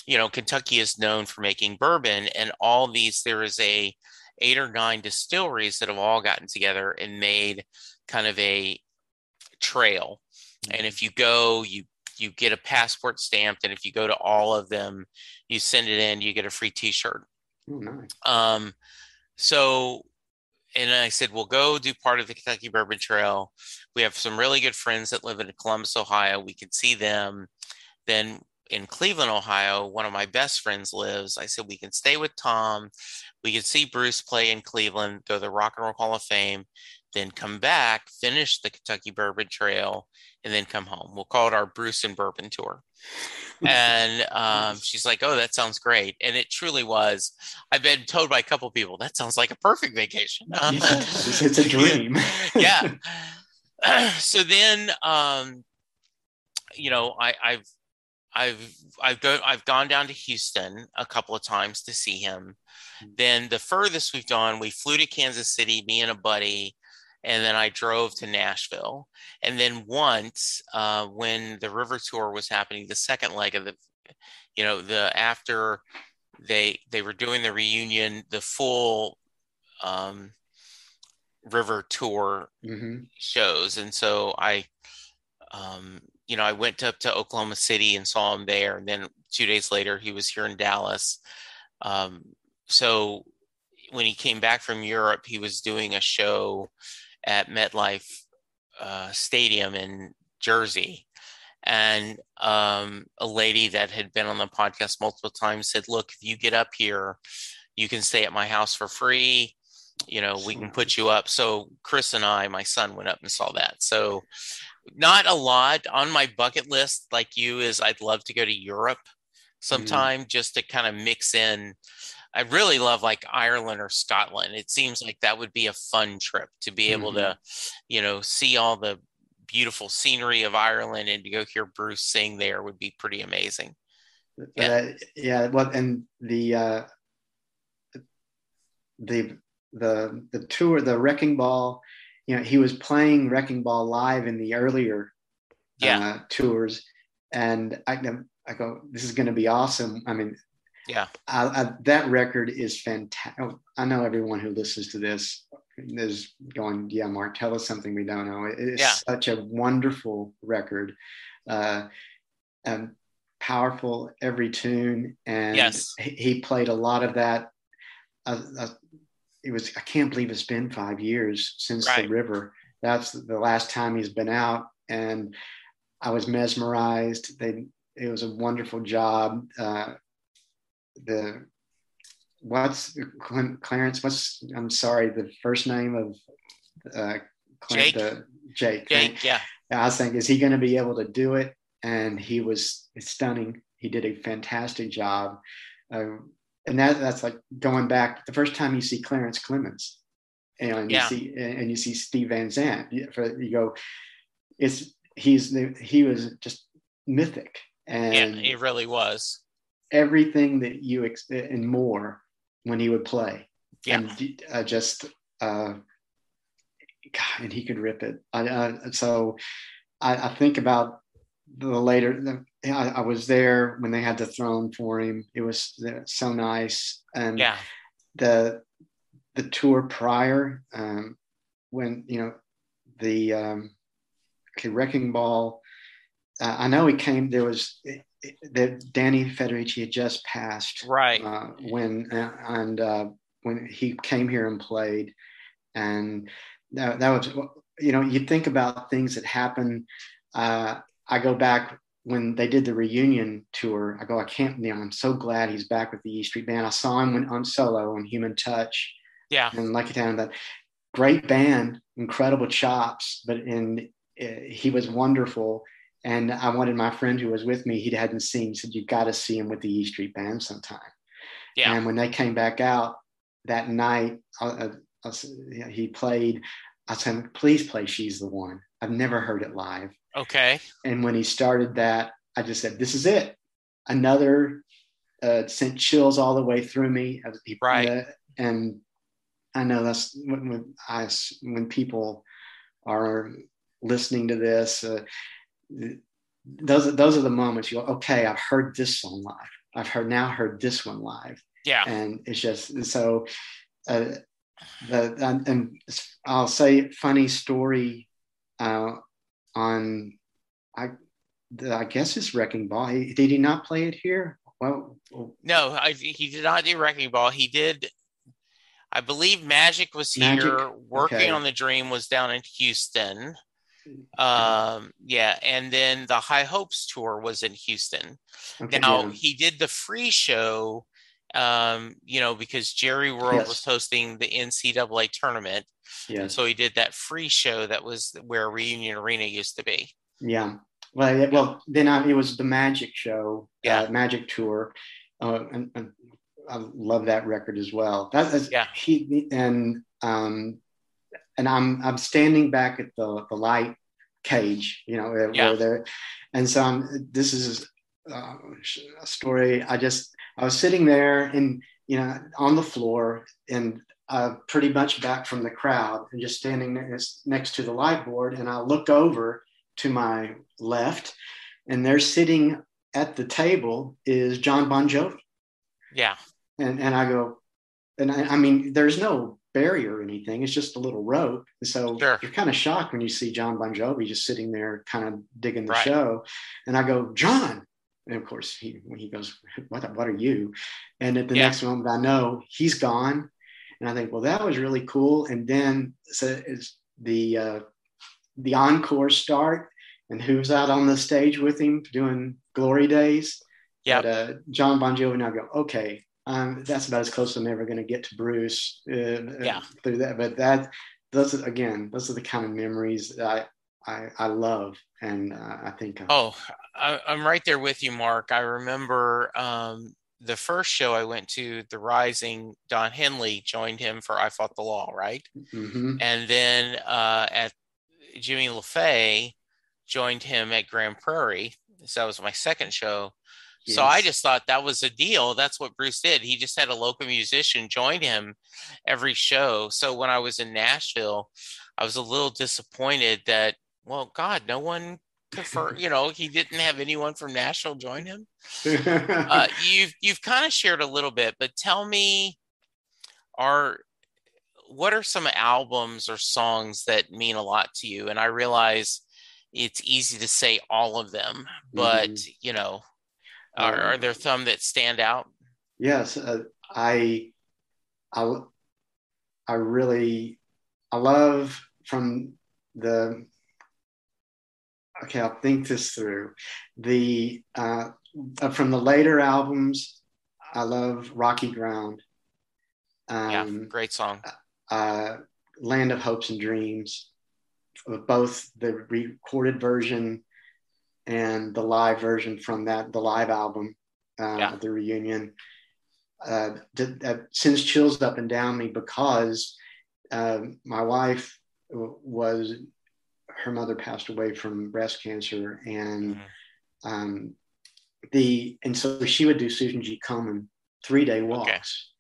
you know, Kentucky is known for making bourbon, and all these, there is a eight or nine distilleries that have all gotten together and made kind of a trail. Mm-hmm. And if you go, you you get a passport stamped, and if you go to all of them, you send it in, you get a free T-shirt. Oh, nice. Um, so, and I said, we'll go do part of the Kentucky Bourbon Trail. We have some really good friends that live in Columbus, Ohio. We can see them. Then in Cleveland, Ohio, one of my best friends lives. I said, we can stay with Tom. We can see Bruce play in Cleveland, go to the Rock and Roll Hall of Fame, then come back, finish the Kentucky Bourbon Trail, and then come home. We'll call it our Bruce and Bourbon Tour. and <laughs> um, she's like, "Oh, that sounds great," and it truly was. I've been told by a couple people that sounds like a perfect vacation. <laughs> it's a <laughs> dream. yeah. <clears throat> so then, um, you know, I, I've I've I've go I've gone down to Houston a couple of times to see him. Mm-hmm. Then the furthest we've gone, we flew to Kansas City, me and a buddy, and then I drove to Nashville. And then once, uh, when the River Tour was happening, the second leg of the, you know, the after they they were doing the reunion, the full um, River Tour mm-hmm. shows, and so I um, you know, I went up to Oklahoma City and saw him there. And then two days later, he was here in Dallas. Um, so when he came back from Europe, he was doing a show at MetLife uh, Stadium in Jersey. And um, a lady that had been on the podcast multiple times said, Look, if you get up here, you can stay at my house for free. You know, we can put you up. So Chris and I, my son, went up and saw that. So not a lot on my bucket list like you is I'd love to go to Europe sometime mm. just to kind of mix in. I really love like Ireland or Scotland. It seems like that would be a fun trip to be able mm. to, mm-hmm. you know, see all the beautiful scenery of Ireland and to go hear Bruce sing there would be pretty amazing. Yeah. Uh, yeah. Well, and the, uh, the, the, the tour, the wrecking ball, you know, he was playing Wrecking Ball live in the earlier yeah. uh, tours, and I, I go, this is going to be awesome. I mean, yeah, I, I, that record is fantastic. I know everyone who listens to this is going, yeah, Mark, tell us something we don't know. It's yeah. such a wonderful record. uh, um, powerful every tune, and yes. he played a lot of that. Uh, uh, it was I can't believe it's been five years since right. the river. That's the last time he's been out, and I was mesmerized. They it was a wonderful job. Uh, the what's Clarence? What's I'm sorry, the first name of uh, Jake. The, Jake. Jake, yeah. I was thinking, is he going to be able to do it? And he was stunning. He did a fantastic job. Uh, and that that's like going back the first time you see Clarence Clemons, and you see and you see Steve Van Zandt. You, you go, it's he's he was just mythic, and yeah, he really was everything that you ex- and more when he would play. Yeah, and uh, just uh, God, and he could rip it. I, uh, so I, I, think about the later. I, I, was there when they had the throne for him. It was so nice, and yeah, the the tour prior um, when you know the um, okay, Wrecking Ball. Uh, I know he came. There was that Danny Federici had just passed, right? Uh, when uh, and uh, when he came here and played, and that, that was you know you think about things that happen. Uh, I go back when they did the reunion tour. I go, I can't. You know, I'm so glad he's back with the E Street Band. I saw him when, on solo on Human Touch, yeah, and Lucky Town. That great band, incredible chops, but in uh, he was wonderful and I wanted my friend who was with me, he hadn't seen, said, You got to see him with the E Street Band sometime. Yeah. And when they came back out that night, I, I, he played. I said, Please play She's the One. I've never heard it live. Okay. And when he started that, I just said, This is it. Another uh, sent chills all the way through me. Right. Uh, and I know that's when, when, I, when people are listening to this. Uh, those those are the moments you go, okay, I've heard this song live. I've heard now heard this one live. Yeah, and it's just so. Uh, the and, I'll say funny story uh, on I the, I guess it's Wrecking Ball. He, did he not play it here? Well, no, I, he did not do Wrecking Ball. He did. I believe Magic was Magic? here. Working okay. on the Dream was down in Houston. Um, yeah, and then the High Hopes tour was in Houston. Okay, now yeah. he did the free show, um, you know, because Jerry World yes. was hosting the NCAA tournament. Yeah. So he did that free show that was where Reunion Arena used to be. Yeah. Well, well, then I, it was the Magic show, uh, yeah, uh, Magic tour, uh, and, and, I love that record as well. That yeah. He and um, and I'm I'm standing back at the the light cage, you know, yeah. where and so I'm, this is uh, a story. I just I was sitting there and you know on the floor and uh, pretty much back from the crowd and just standing next, next to the light board, and I look over to my left, and they're sitting at the table is Jon Bon Jovi. Yeah, and and I go, and I, I mean, there's no barrier or anything. It's just a little rope. So sure. you're kind of shocked when you see Jon Bon Jovi just sitting there, kind of digging the right. show. And I go, Jon. And of course, he he goes, "What? What are you?" And at the yeah. next moment, I know he's gone. And I think, well, that was really cool. And then so it's the uh, the encore start, and who's out on the stage with him doing Glory Days? Yeah, uh, Jon Bon Jovi. And I go, okay, um, that's about as close as I'm ever going to get to Bruce. Uh, yeah. Through that, but that those are, again, those are the kind of memories I I, I love, and uh, I think. Uh, oh, I, am right there with you, Mark. I remember um, the first show I went to, The Rising. Don Henley joined him for "I Fought the Law," right? Mm-hmm. And then uh, at Jimmy LaFave joined him at Grand Prairie. So that was my second show. So I just thought that was a deal. That's what Bruce did. He just had a local musician join him every show. So when I was in Nashville, I was a little disappointed that, well, God, no one <laughs> you know, he didn't have anyone from Nashville join him. <laughs> uh, you've you've kind of shared a little bit, but tell me, are what are some albums or songs that mean a lot to you? And I realize it's easy to say all of them, but mm-hmm. you know, are, um, are there some that stand out? Yes, uh, I, I, I really, I love from the. Okay, I'll think this through. The uh, uh from the later albums, I love Rocky Ground. Um, yeah, great song. Uh, Land of Hopes and Dreams, both the recorded version and the live version from that the live album, uh, yeah. the reunion. Uh, that sends chills up and down me because uh, my wife was her mother passed away from breast cancer and mm-hmm. um, the and so she would do Susan G. Komen three day walks.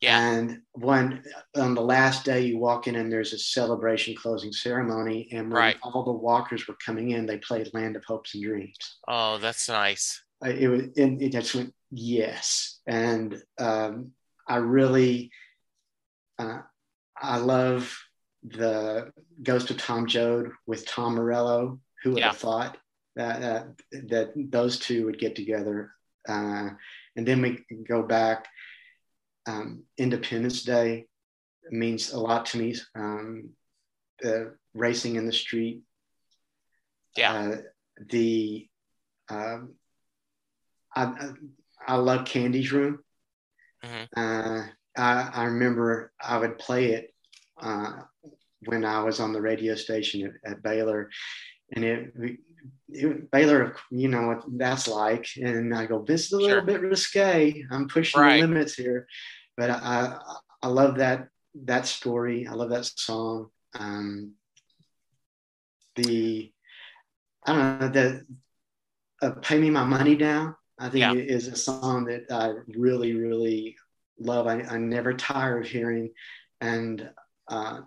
Yeah. And when on the last day you walk in and there's a celebration closing ceremony, and when right. all the walkers were coming in, they played "Land of Hopes and Dreams." Oh, that's nice. I, it was. It, it just went yes, and um, I really, uh, I love the Ghost of Tom Joad with Tom Morello. Who would yeah. have thought that uh, that those two would get together? Uh, and then we go back um, Independence Day means a lot to me. Um, the racing in the street. Yeah. Uh, the um, I, I love Candy's Room. Mm-hmm. Uh, I, I remember I would play it uh, when I was on the radio station at, at Baylor, and it, it, Baylor, you know what that's like. And I go, this is a little sure. bit risque. I'm pushing right. the limits here but I, I love that that story. I love that song. Um, the I don't know the uh, "Pay Me My Money Down." I think yeah. is a song that I really really love. I, I never tire of hearing, and uh,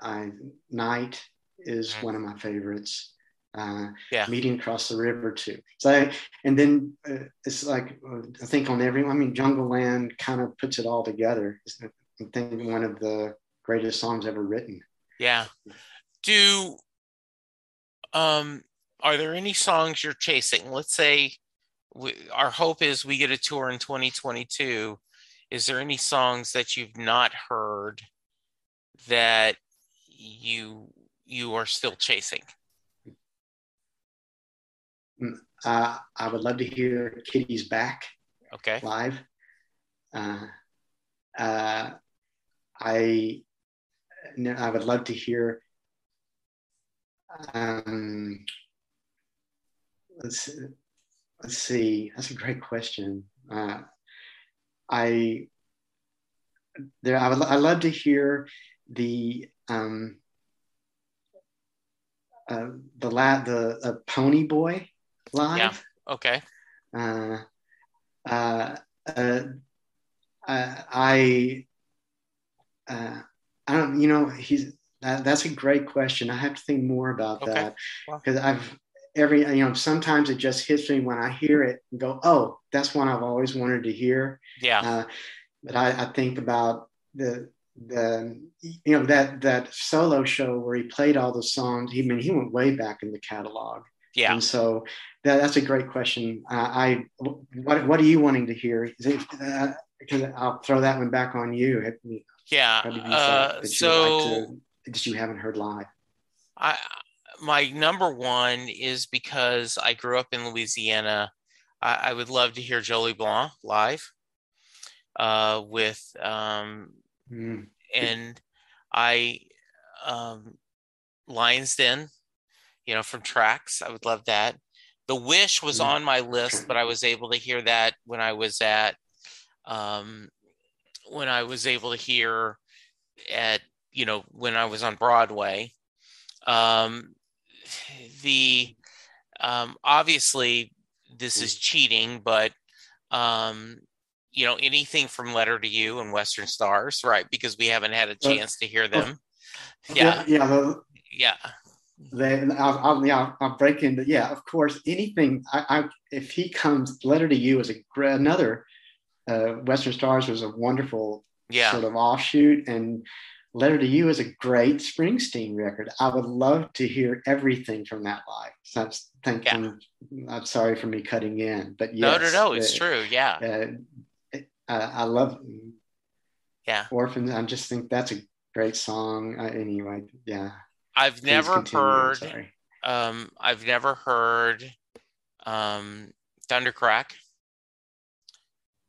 I "Night" is mm-hmm. one of my favorites. Uh, yeah. meeting across the river too. So, and then uh, it's like uh, I think on every. I mean, Jungleland kind of puts it all together. I think one of the greatest songs ever written. Yeah. Do um are there any songs you're chasing? Let's say we, our hope is we get a tour in 2022. Is there any songs that you've not heard that you you are still chasing? Uh, I would love to hear Kitty's Back. Okay. Live. Uh, uh, I I would love to hear. Um, let's let's see. That's a great question. Uh, I there. I would. I love to hear the um, uh, the la- the uh, Pony Boy live. Yeah. Okay. Uh, uh, uh, uh I, uh, I don't, you know, he's, that's a great question. I have to think more about okay. that because I've every, you know, sometimes it just hits me when I hear it and go, oh, that's one I've always wanted to hear. Yeah. Uh, but I, I think about the, the you know that that solo show where he played all the songs. He I mean he went way back in the catalog. Yeah. And so that, that's a great question. Uh, I what what are you wanting to hear? It, uh, because I'll throw that one back on you. Yeah. Uh, that so like to, that you haven't heard live. I my number one is because I grew up in Louisiana. I, I would love to hear Jolie Blanc live uh, with um, mm. and I um, Lions Den you know, from tracks. I would love that. The Wish was mm. on my list, but I was able to hear that when I was at, um, when I was able to hear at, you know, when I was on Broadway. Um, the, um, obviously, this is cheating, but, um, you know, anything from Letter to You and Western Stars, right? Because we haven't had a chance to hear them. Yeah. Yeah. Yeah. yeah then I'll, I'll, yeah, I'll break into yeah. Of course, anything. I, I if he comes, letter to you is a another. Uh, Western Stars was a wonderful yeah. sort of offshoot, and Letter to You is a great Springsteen record. I would love to hear everything from that live. So I'm thinking, yeah. I'm sorry for me cutting in, but yes, no, no, no, it's uh, true. Yeah, uh, I love. Yeah, Orphans. I just think that's a great song. Uh, anyway, yeah. I've never heard. Um, I've never heard um, Thundercrack.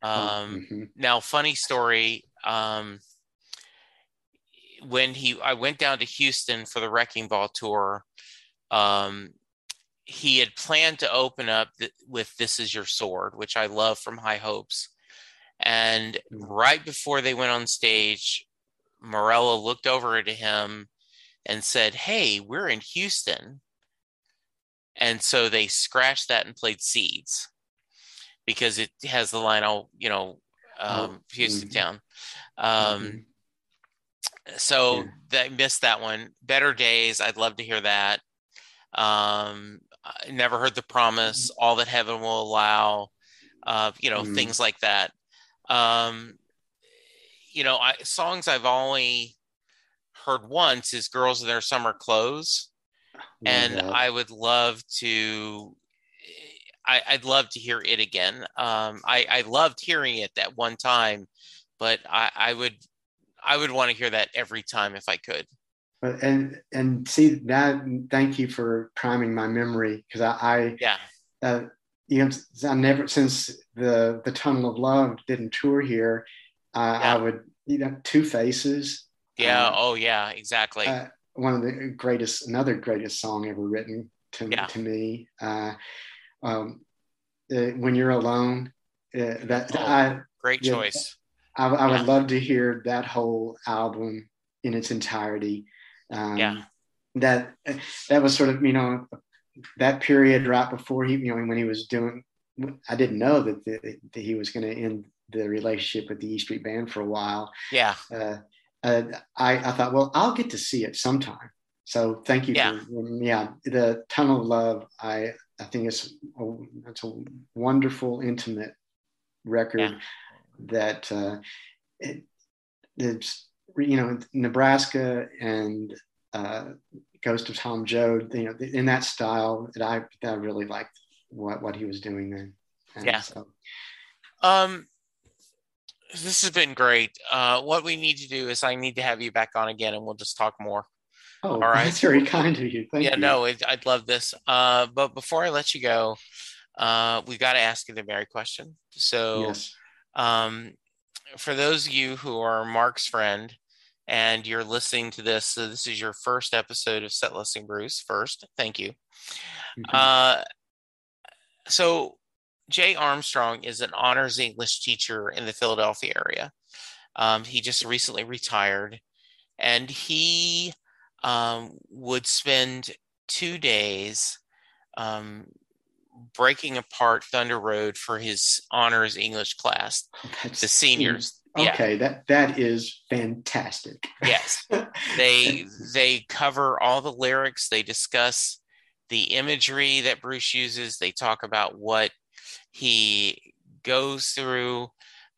Oh, um, mm-hmm. Now, funny story. Um, when he I went down to Houston for the Wrecking Ball tour, um, he had planned to open up th- with "This Is Your Sword," which I love from High Hopes. And right before they went on stage, Morello looked over to him and said, "Hey, we're in Houston." And so they scratched that and played Seeds because it has the line, "Oh, you know, oh, um, Houston mm-hmm. town." Um, mm-hmm so yeah. I missed that one. Better Days, I'd love to hear that. Um, I never heard the promise, mm-hmm. all that heaven will allow, uh, you know, mm. things like that. Um, you know, I, songs I've only heard once is Girls in Their Summer Clothes. and I would love to, I, would love to hear it again. Um, I, I loved hearing it that one time, but I, I would I would want to hear that every time if I could. And and see that. Thank you for priming my memory because I, I yeah. Uh, you know, I never since the the Tunnel of Love didn't tour here. Uh, yeah. I would you know Two Faces. Yeah. Um, oh yeah. Exactly. Uh, one of the greatest, another greatest song ever written to yeah. to me. Uh, um, uh, when you're alone, uh, that oh, I great choice. I, I would love to hear that whole album in its entirety. Um, yeah. That that was sort of you know that period right before he you know when he was doing. I didn't know that, the, that he was going to end the relationship with the E Street Band for a while. Yeah. Uh, uh, I, I thought, well, I'll get to see it sometime. So thank you. Yeah. For, yeah. The Tunnel of Love. I I think it's a, it's a wonderful, intimate record. Yeah that uh, it, it's you know Nebraska and uh, Ghost of Tom Joad, you know, in that style that I that I really liked what what he was doing then. And yeah. So. Um, this has been great. Uh, what we need to do is I need to have you back on again, and we'll just talk more. Oh, all right. That's very kind of you. Thank yeah, you. no, it, I'd love this. Uh, but before I let you go, uh, we got to ask you the Mary question. So, yes. Um, for those of you who are Mark's friend and you're listening to this, so this is your first episode of Set Listing Bruce. First, thank you. Mm-hmm. Uh, so, Jay Armstrong is an honors English teacher in the Philadelphia area. Um, he just recently retired, and he um, would spend two days um, breaking apart Thunder Road for his honors English class, That's, the seniors. Okay, yeah. that that is fantastic. yes, <laughs> they they cover all the lyrics. They discuss the imagery that Bruce uses. They talk about what he goes through.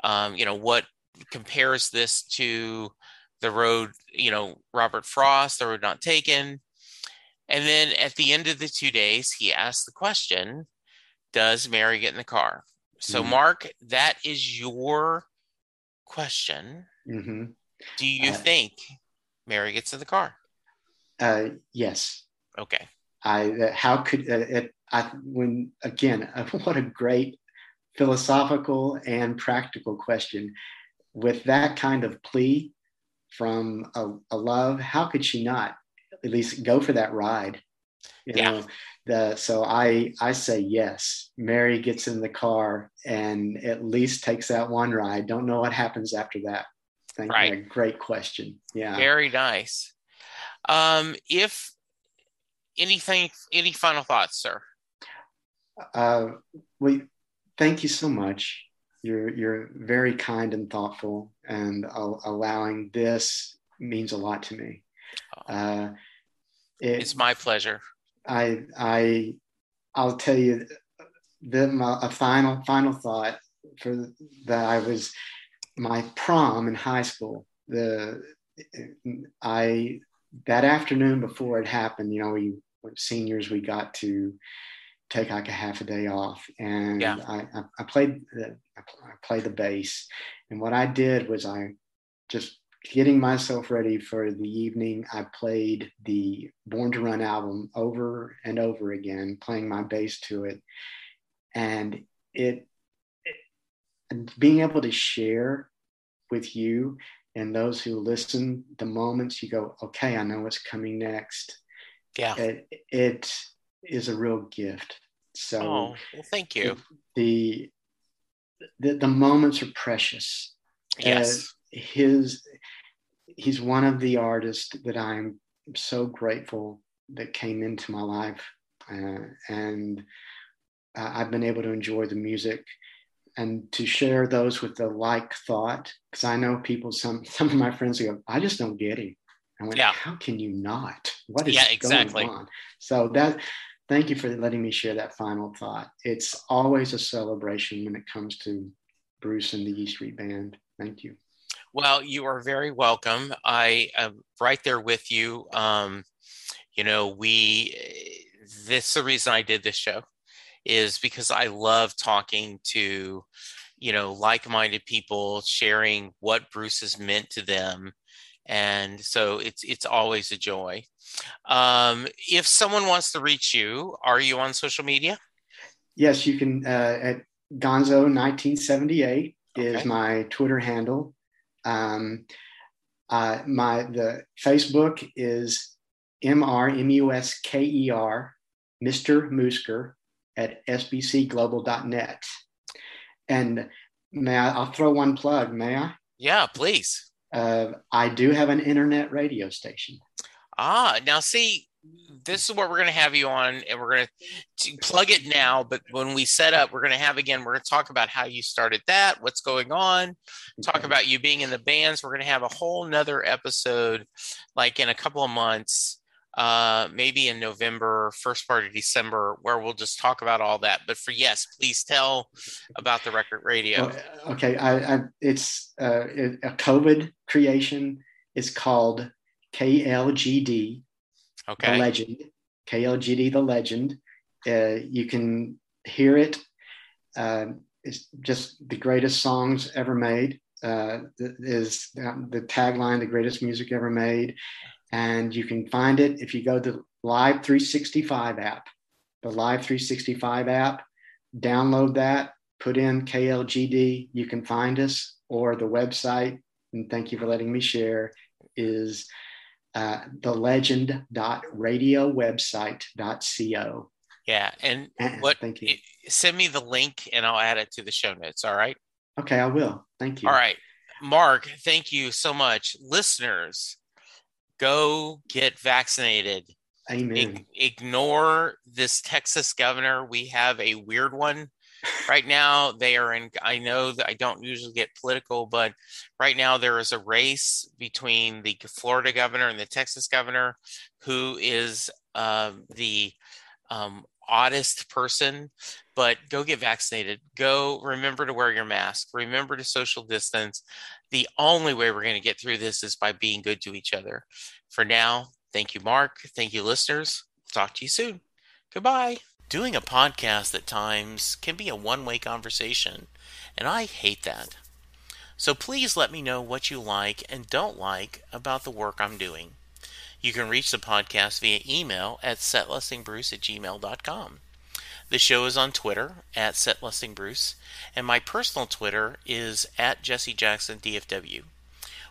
Um, you know what compares this to the road. You know Robert Frost, the road not taken. And then at the end of the two days, he asks the question Does Mary get in the car? So, mm-hmm. Mark, that is your question. Mm-hmm. Do you uh, think Mary gets in the car? Uh, yes. Okay. I uh, how could uh, it, I when again <laughs> what a great philosophical and practical question with that kind of plea from a, a love how could she not at least go for that ride. You yeah. know, the so I I say yes. Mary gets in the car and at least takes that one ride. Don't know what happens after that. Thank right. you. Great question. Yeah. Very nice. Um, if anything, any final thoughts, sir? Uh, we thank you so much. You're you're very kind and thoughtful, and uh, allowing this means a lot to me. Oh. Uh, it, it's my pleasure. I I I'll tell you the, my, a final final thought for that I was my prom in high school. The I that afternoon before it happened, you know, we seniors we got to take like a half a day off, and yeah. I, I, played the I played the bass, and what I did was I just getting myself ready for the evening. I played the Born to Run album over and over again, playing my bass to it, and it, it being able to share with you and those who listen the moments you go okay i know what's coming next yeah it, it is a real gift. So oh, well, thank you. the, the the moments are precious. Yes. Uh, his he's one of the artists that i'm so grateful that came into my life. Uh, and uh, i've been able to enjoy the music and to share those with the like thought because i know people some <laughs> some of my friends go i just don't get him i went yeah. how can you not? What is yeah, exactly. going on? So that thank you for letting me share that final thought. It's always a celebration when it comes to bruce and the e street band. Thank you. Well you are very welcome. I am right there with you. Um, you know we this is the reason i did this show is because I love talking to, you know, like-minded people, sharing what Bruce has meant to them, and so it's it's always a joy. Um, if someone wants to reach you, are you on social media? Yes, you can. Uh, at Gonzo 1978 okay. is my Twitter handle. Um, uh, my the Facebook is M R M U S K E R, Mr. Musker, at sbcglobal.net. And may I, I'll throw one plug, may I? Yeah, please. Uh, I do have an internet radio station. Ah, now see, this is what we're going to have you on, and we're going to plug it now. But when we set up, we're going to have again, we're going to talk about how you started that, what's going on, talk about you being in the bands. We're going to have a whole nother episode like in a couple of months uh, maybe in November, first part of December, where we'll just talk about all that. But for yes, please tell about the record radio. Okay, I, I, it's uh, a COVID creation. It's called KLGD, okay. the legend. KLGD, the legend. Uh, you can hear it. Uh, it's just the greatest songs ever made. Uh, is the tagline, the greatest music ever made and you can find it if you go to Live 365 app. The Live 365 app, download that, put in KLGD, you can find us, or the website, and thank you for letting me share, is uh, thelegend.radiowebsite.co. Yeah, and what? Thank you. Send me the link, and I'll add it to the show notes. All right. Okay, I will. Thank you. All right, Mark. Thank you so much, listeners go get vaccinated. Amen. ignore this Texas governor. We have a weird one right now. They are in, I know that I don't usually get political, but right now there is a race between the Florida governor and the Texas governor, who is uh, the um, oddest person, but go get vaccinated. Go remember to wear your mask. Remember to social distance. The only way we're going to get through this is by being good to each other. For now, thank you, Mark. Thank you, listeners. Talk to you soon. Goodbye. Doing a podcast at times can be a one way conversation, and I hate that. So please let me know what you like and don't like about the work I'm doing. You can reach the podcast via email at setlistingbruce at gmail.com. The show is on Twitter at setlistingbruce, and my personal Twitter is at Jesse Jackson DFW.